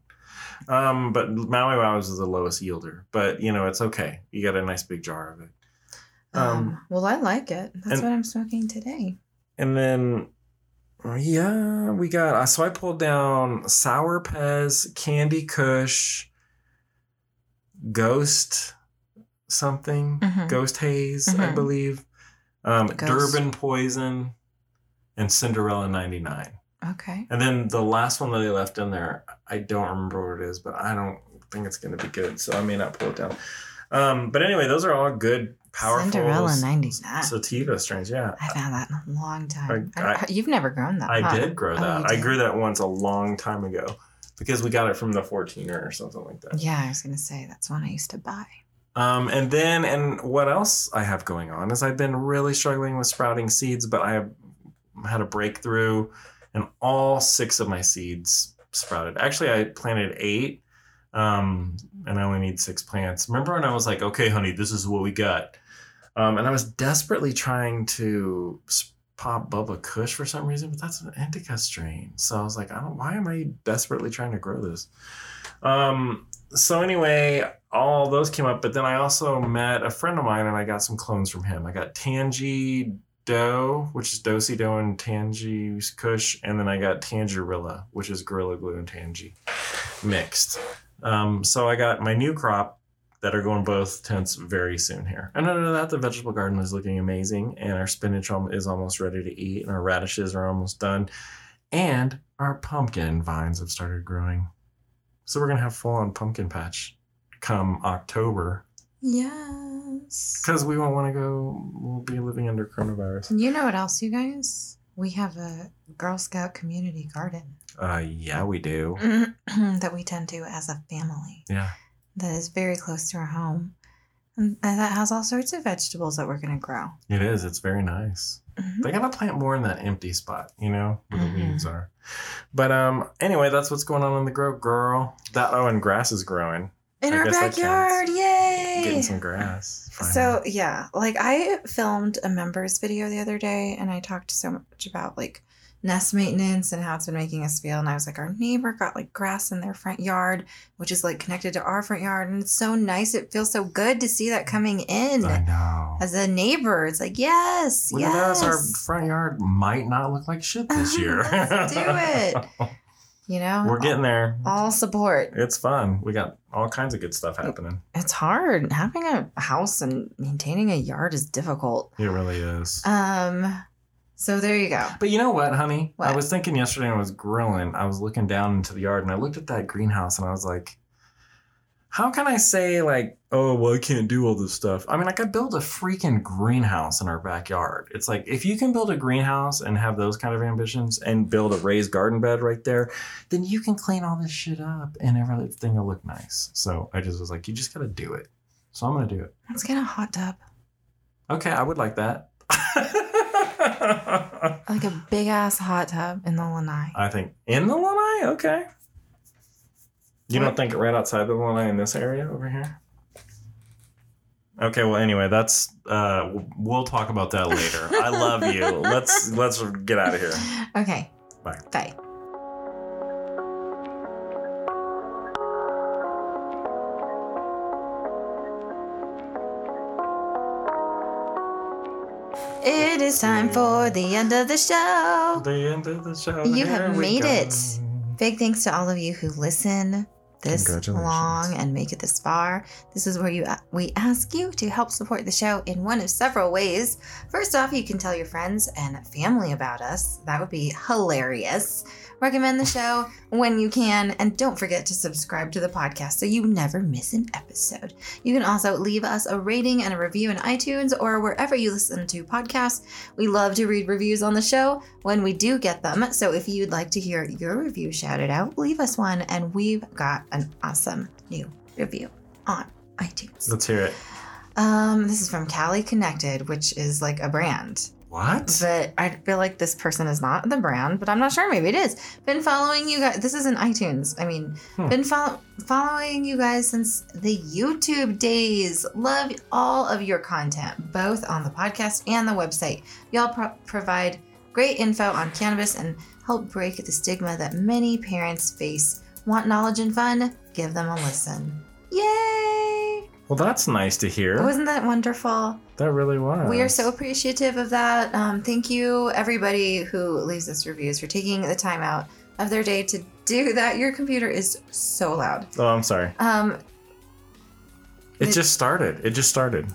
Speaker 1: Um, but Maui Wows is the lowest yielder, but you know it's okay. You got a nice big jar of it.
Speaker 2: Um,
Speaker 1: Um,
Speaker 2: well, I like it. That's
Speaker 1: and-
Speaker 2: what I'm smoking today.
Speaker 1: And then, yeah, we got. So I pulled down Sour Pez, Candy Kush, Ghost something,
Speaker 2: Mhm.
Speaker 1: Ghost Haze, I
Speaker 2: Mhm.
Speaker 1: believe, um. Durban Poison, and Cinderella 99.
Speaker 2: Okay.
Speaker 1: And then the last one that they left in there, I don't remember what it is, but I don't think it's going to be good. So I may not pull it down. Um, but anyway, those are all good, powerful
Speaker 2: Cinderella
Speaker 1: s-
Speaker 2: 99.
Speaker 1: sativa strains. Yeah.
Speaker 2: I haven't that in a long time.
Speaker 1: I-
Speaker 2: I you've never grown that.
Speaker 1: I
Speaker 2: huh?
Speaker 1: did grow
Speaker 2: Oh,
Speaker 1: that. I grew that once a long time ago because we got it from the 14er or something like that.
Speaker 2: Yeah, I was gonna say that's one I used to buy.
Speaker 1: Um, and then, and what else I have going on is I've been really struggling with sprouting seeds, but I have had a breakthrough, and all six of my seeds sprouted. Actually, I planted eight, um, and I only need six plants. Remember when I was like, "Okay, honey, this is what we got," um, and I was desperately trying to pop Bubba Kush for some reason, but that's an indica strain. So I was like, "I don't. Why am I desperately trying to grow this?" Um, so anyway, all those came up, but then I also met a friend of mine and I got some clones from him. I got Tangy Dough, which is Dosey Dough and Tangy Kush, and then I got Tangerilla, which is Gorilla Glue and Tangy mixed. Um, so I got my new crop that are going both tents very soon here. And other than that, the vegetable garden is looking amazing, and our spinach is almost ready to eat, and our radishes are almost done, and our pumpkin vines have started growing. So we're gonna have full on pumpkin patch come October
Speaker 2: Yes.
Speaker 1: because we won't want to go. We'll be living under coronavirus.
Speaker 2: You know what else, you guys? We have a Girl Scout community garden
Speaker 1: Uh, yeah, we do. *clears throat*
Speaker 2: that we tend to as a family.
Speaker 1: Yeah,
Speaker 2: That is very close to our home, and and that has all sorts of vegetables that we're gonna grow.
Speaker 1: it is. It's very nice.
Speaker 2: Mhm.
Speaker 1: They gotta plant more in that empty spot, you know, where the
Speaker 2: Mhm.
Speaker 1: weeds are. But um, anyway, that's what's going on in the grow, girl. That oh, and grass is growing.
Speaker 2: In
Speaker 1: I
Speaker 2: our backyard, yay!
Speaker 1: Getting some *laughs* grass.
Speaker 2: So yeah, like I filmed a members video the other day and I talked so much about like nest maintenance and how it's been making us feel. And I was like, our neighbor got like grass in their front yard, which is like connected to our front yard. And it's so nice. It feels so good to see that coming in
Speaker 1: I know.
Speaker 2: as a neighbor. It's like, yes,
Speaker 1: Look
Speaker 2: yes.
Speaker 1: Our front yard might not look like shit this *laughs* year.
Speaker 2: Let's do it. *laughs* you know,
Speaker 1: We're getting there.
Speaker 2: all support.
Speaker 1: It's fun. We got all kinds of good stuff happening.
Speaker 2: It's hard. Having a house and maintaining a yard is difficult.
Speaker 1: It really is.
Speaker 2: Um, so there you go.
Speaker 1: But you know what, honey?
Speaker 2: what?
Speaker 1: I was thinking yesterday when I was grilling, I was looking down into the yard and I looked at that greenhouse and I was like, how can I say, like, oh, well, I can't do all this stuff? I mean, I could build a freaking greenhouse in our backyard. It's like, if you can build a greenhouse and have those kind of ambitions and build a raised garden bed right there, then you can clean all this shit up and everything will look nice. So I just was like, you just got to do it. So I'm to do it.
Speaker 2: Let's get a hot tub.
Speaker 1: Okay, I would like that. *laughs*
Speaker 2: Like a big ass hot tub in the lanai.
Speaker 1: I think in the lanai. Okay. You don't think right outside the lanai in this area over here? Okay. Well, anyway, that's uh, we'll talk about that later. I love you. *laughs* Let's let's get out of here.
Speaker 2: Okay.
Speaker 1: Bye.
Speaker 2: Bye. It is time for the end of the show.
Speaker 1: The end of the show.
Speaker 2: You have made
Speaker 1: go.
Speaker 2: it. Big thanks to all of you who listen, this long and make it this far. This is where you we ask you to help support the show in one of several ways. First off, you can tell your friends and family about us. That would be hilarious. Recommend the show when you can, and don't forget to subscribe to the podcast so you never miss an episode. You can also leave us a rating and a review in iTunes or wherever you listen to podcasts. We love to read reviews on the show when we do get them. So if you'd like to hear your review shouted out, leave us one, and we've got an awesome new review on iTunes.
Speaker 3: Let's hear it.
Speaker 2: Um, this is from Cali Connected, which is like a brand.
Speaker 3: What?
Speaker 2: But I feel like this person is not the brand, but I'm not sure. Maybe it is. Been following you guys. This is in iTunes. I mean,
Speaker 3: Hmm.
Speaker 2: been follow- following you guys since the YouTube days. Love all of your content, both on the podcast and the website. Y'all pro- provide great info on cannabis and help break the stigma that many parents face. Want knowledge and fun? Give them a listen. Yay!
Speaker 3: Well, that's nice to hear.
Speaker 2: Wasn't that wonderful?
Speaker 3: that really was.
Speaker 2: We are so appreciative of that. Um, thank you, everybody who leaves us reviews, for taking the time out of their day to do that. Your computer is so loud.
Speaker 3: Oh, I'm sorry.
Speaker 2: Um,
Speaker 3: It
Speaker 2: It-
Speaker 3: just started. It just started.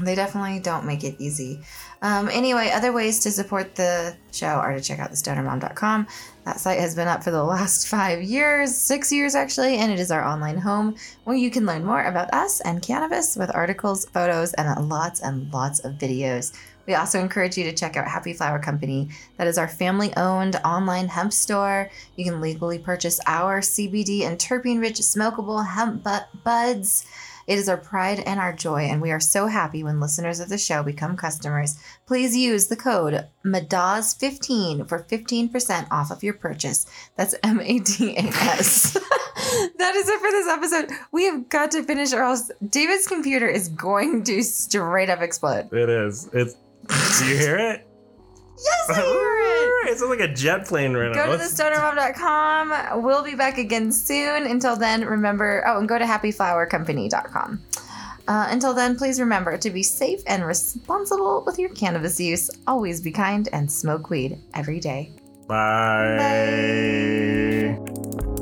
Speaker 2: they definitely don't make it easy. Um, anyway, other ways to support the show are to check out thestonermom.com. That site has been up for the last *laughs* five years, six years actually, and it is our online home where you can learn more about us and cannabis with articles, photos, and lots and lots of videos. We also encourage you to check out Happy Flower Company. That is our family owned online hemp store. You can legally purchase our CBD and terpene rich smokable hemp bu- buds. It is our pride and our joy, and we are so happy when listeners of the show become customers. Please use the code MADAS15 for 15% off of your purchase. That's M A D A S. *laughs* that is it for this episode. We have got to finish, or else David's computer is going to straight up explode.
Speaker 3: It is. It's. Do you hear it?
Speaker 2: Yes, I hear it.
Speaker 3: It's like a jet plane right now.
Speaker 2: Go to thestonermom.com. We'll be back again soon. Until then, remember, oh, and go to happyflowercompany.com. Uh, until then, please remember to be safe and responsible with your cannabis use. Always be kind and smoke weed every day.
Speaker 3: Bye.
Speaker 2: Bye.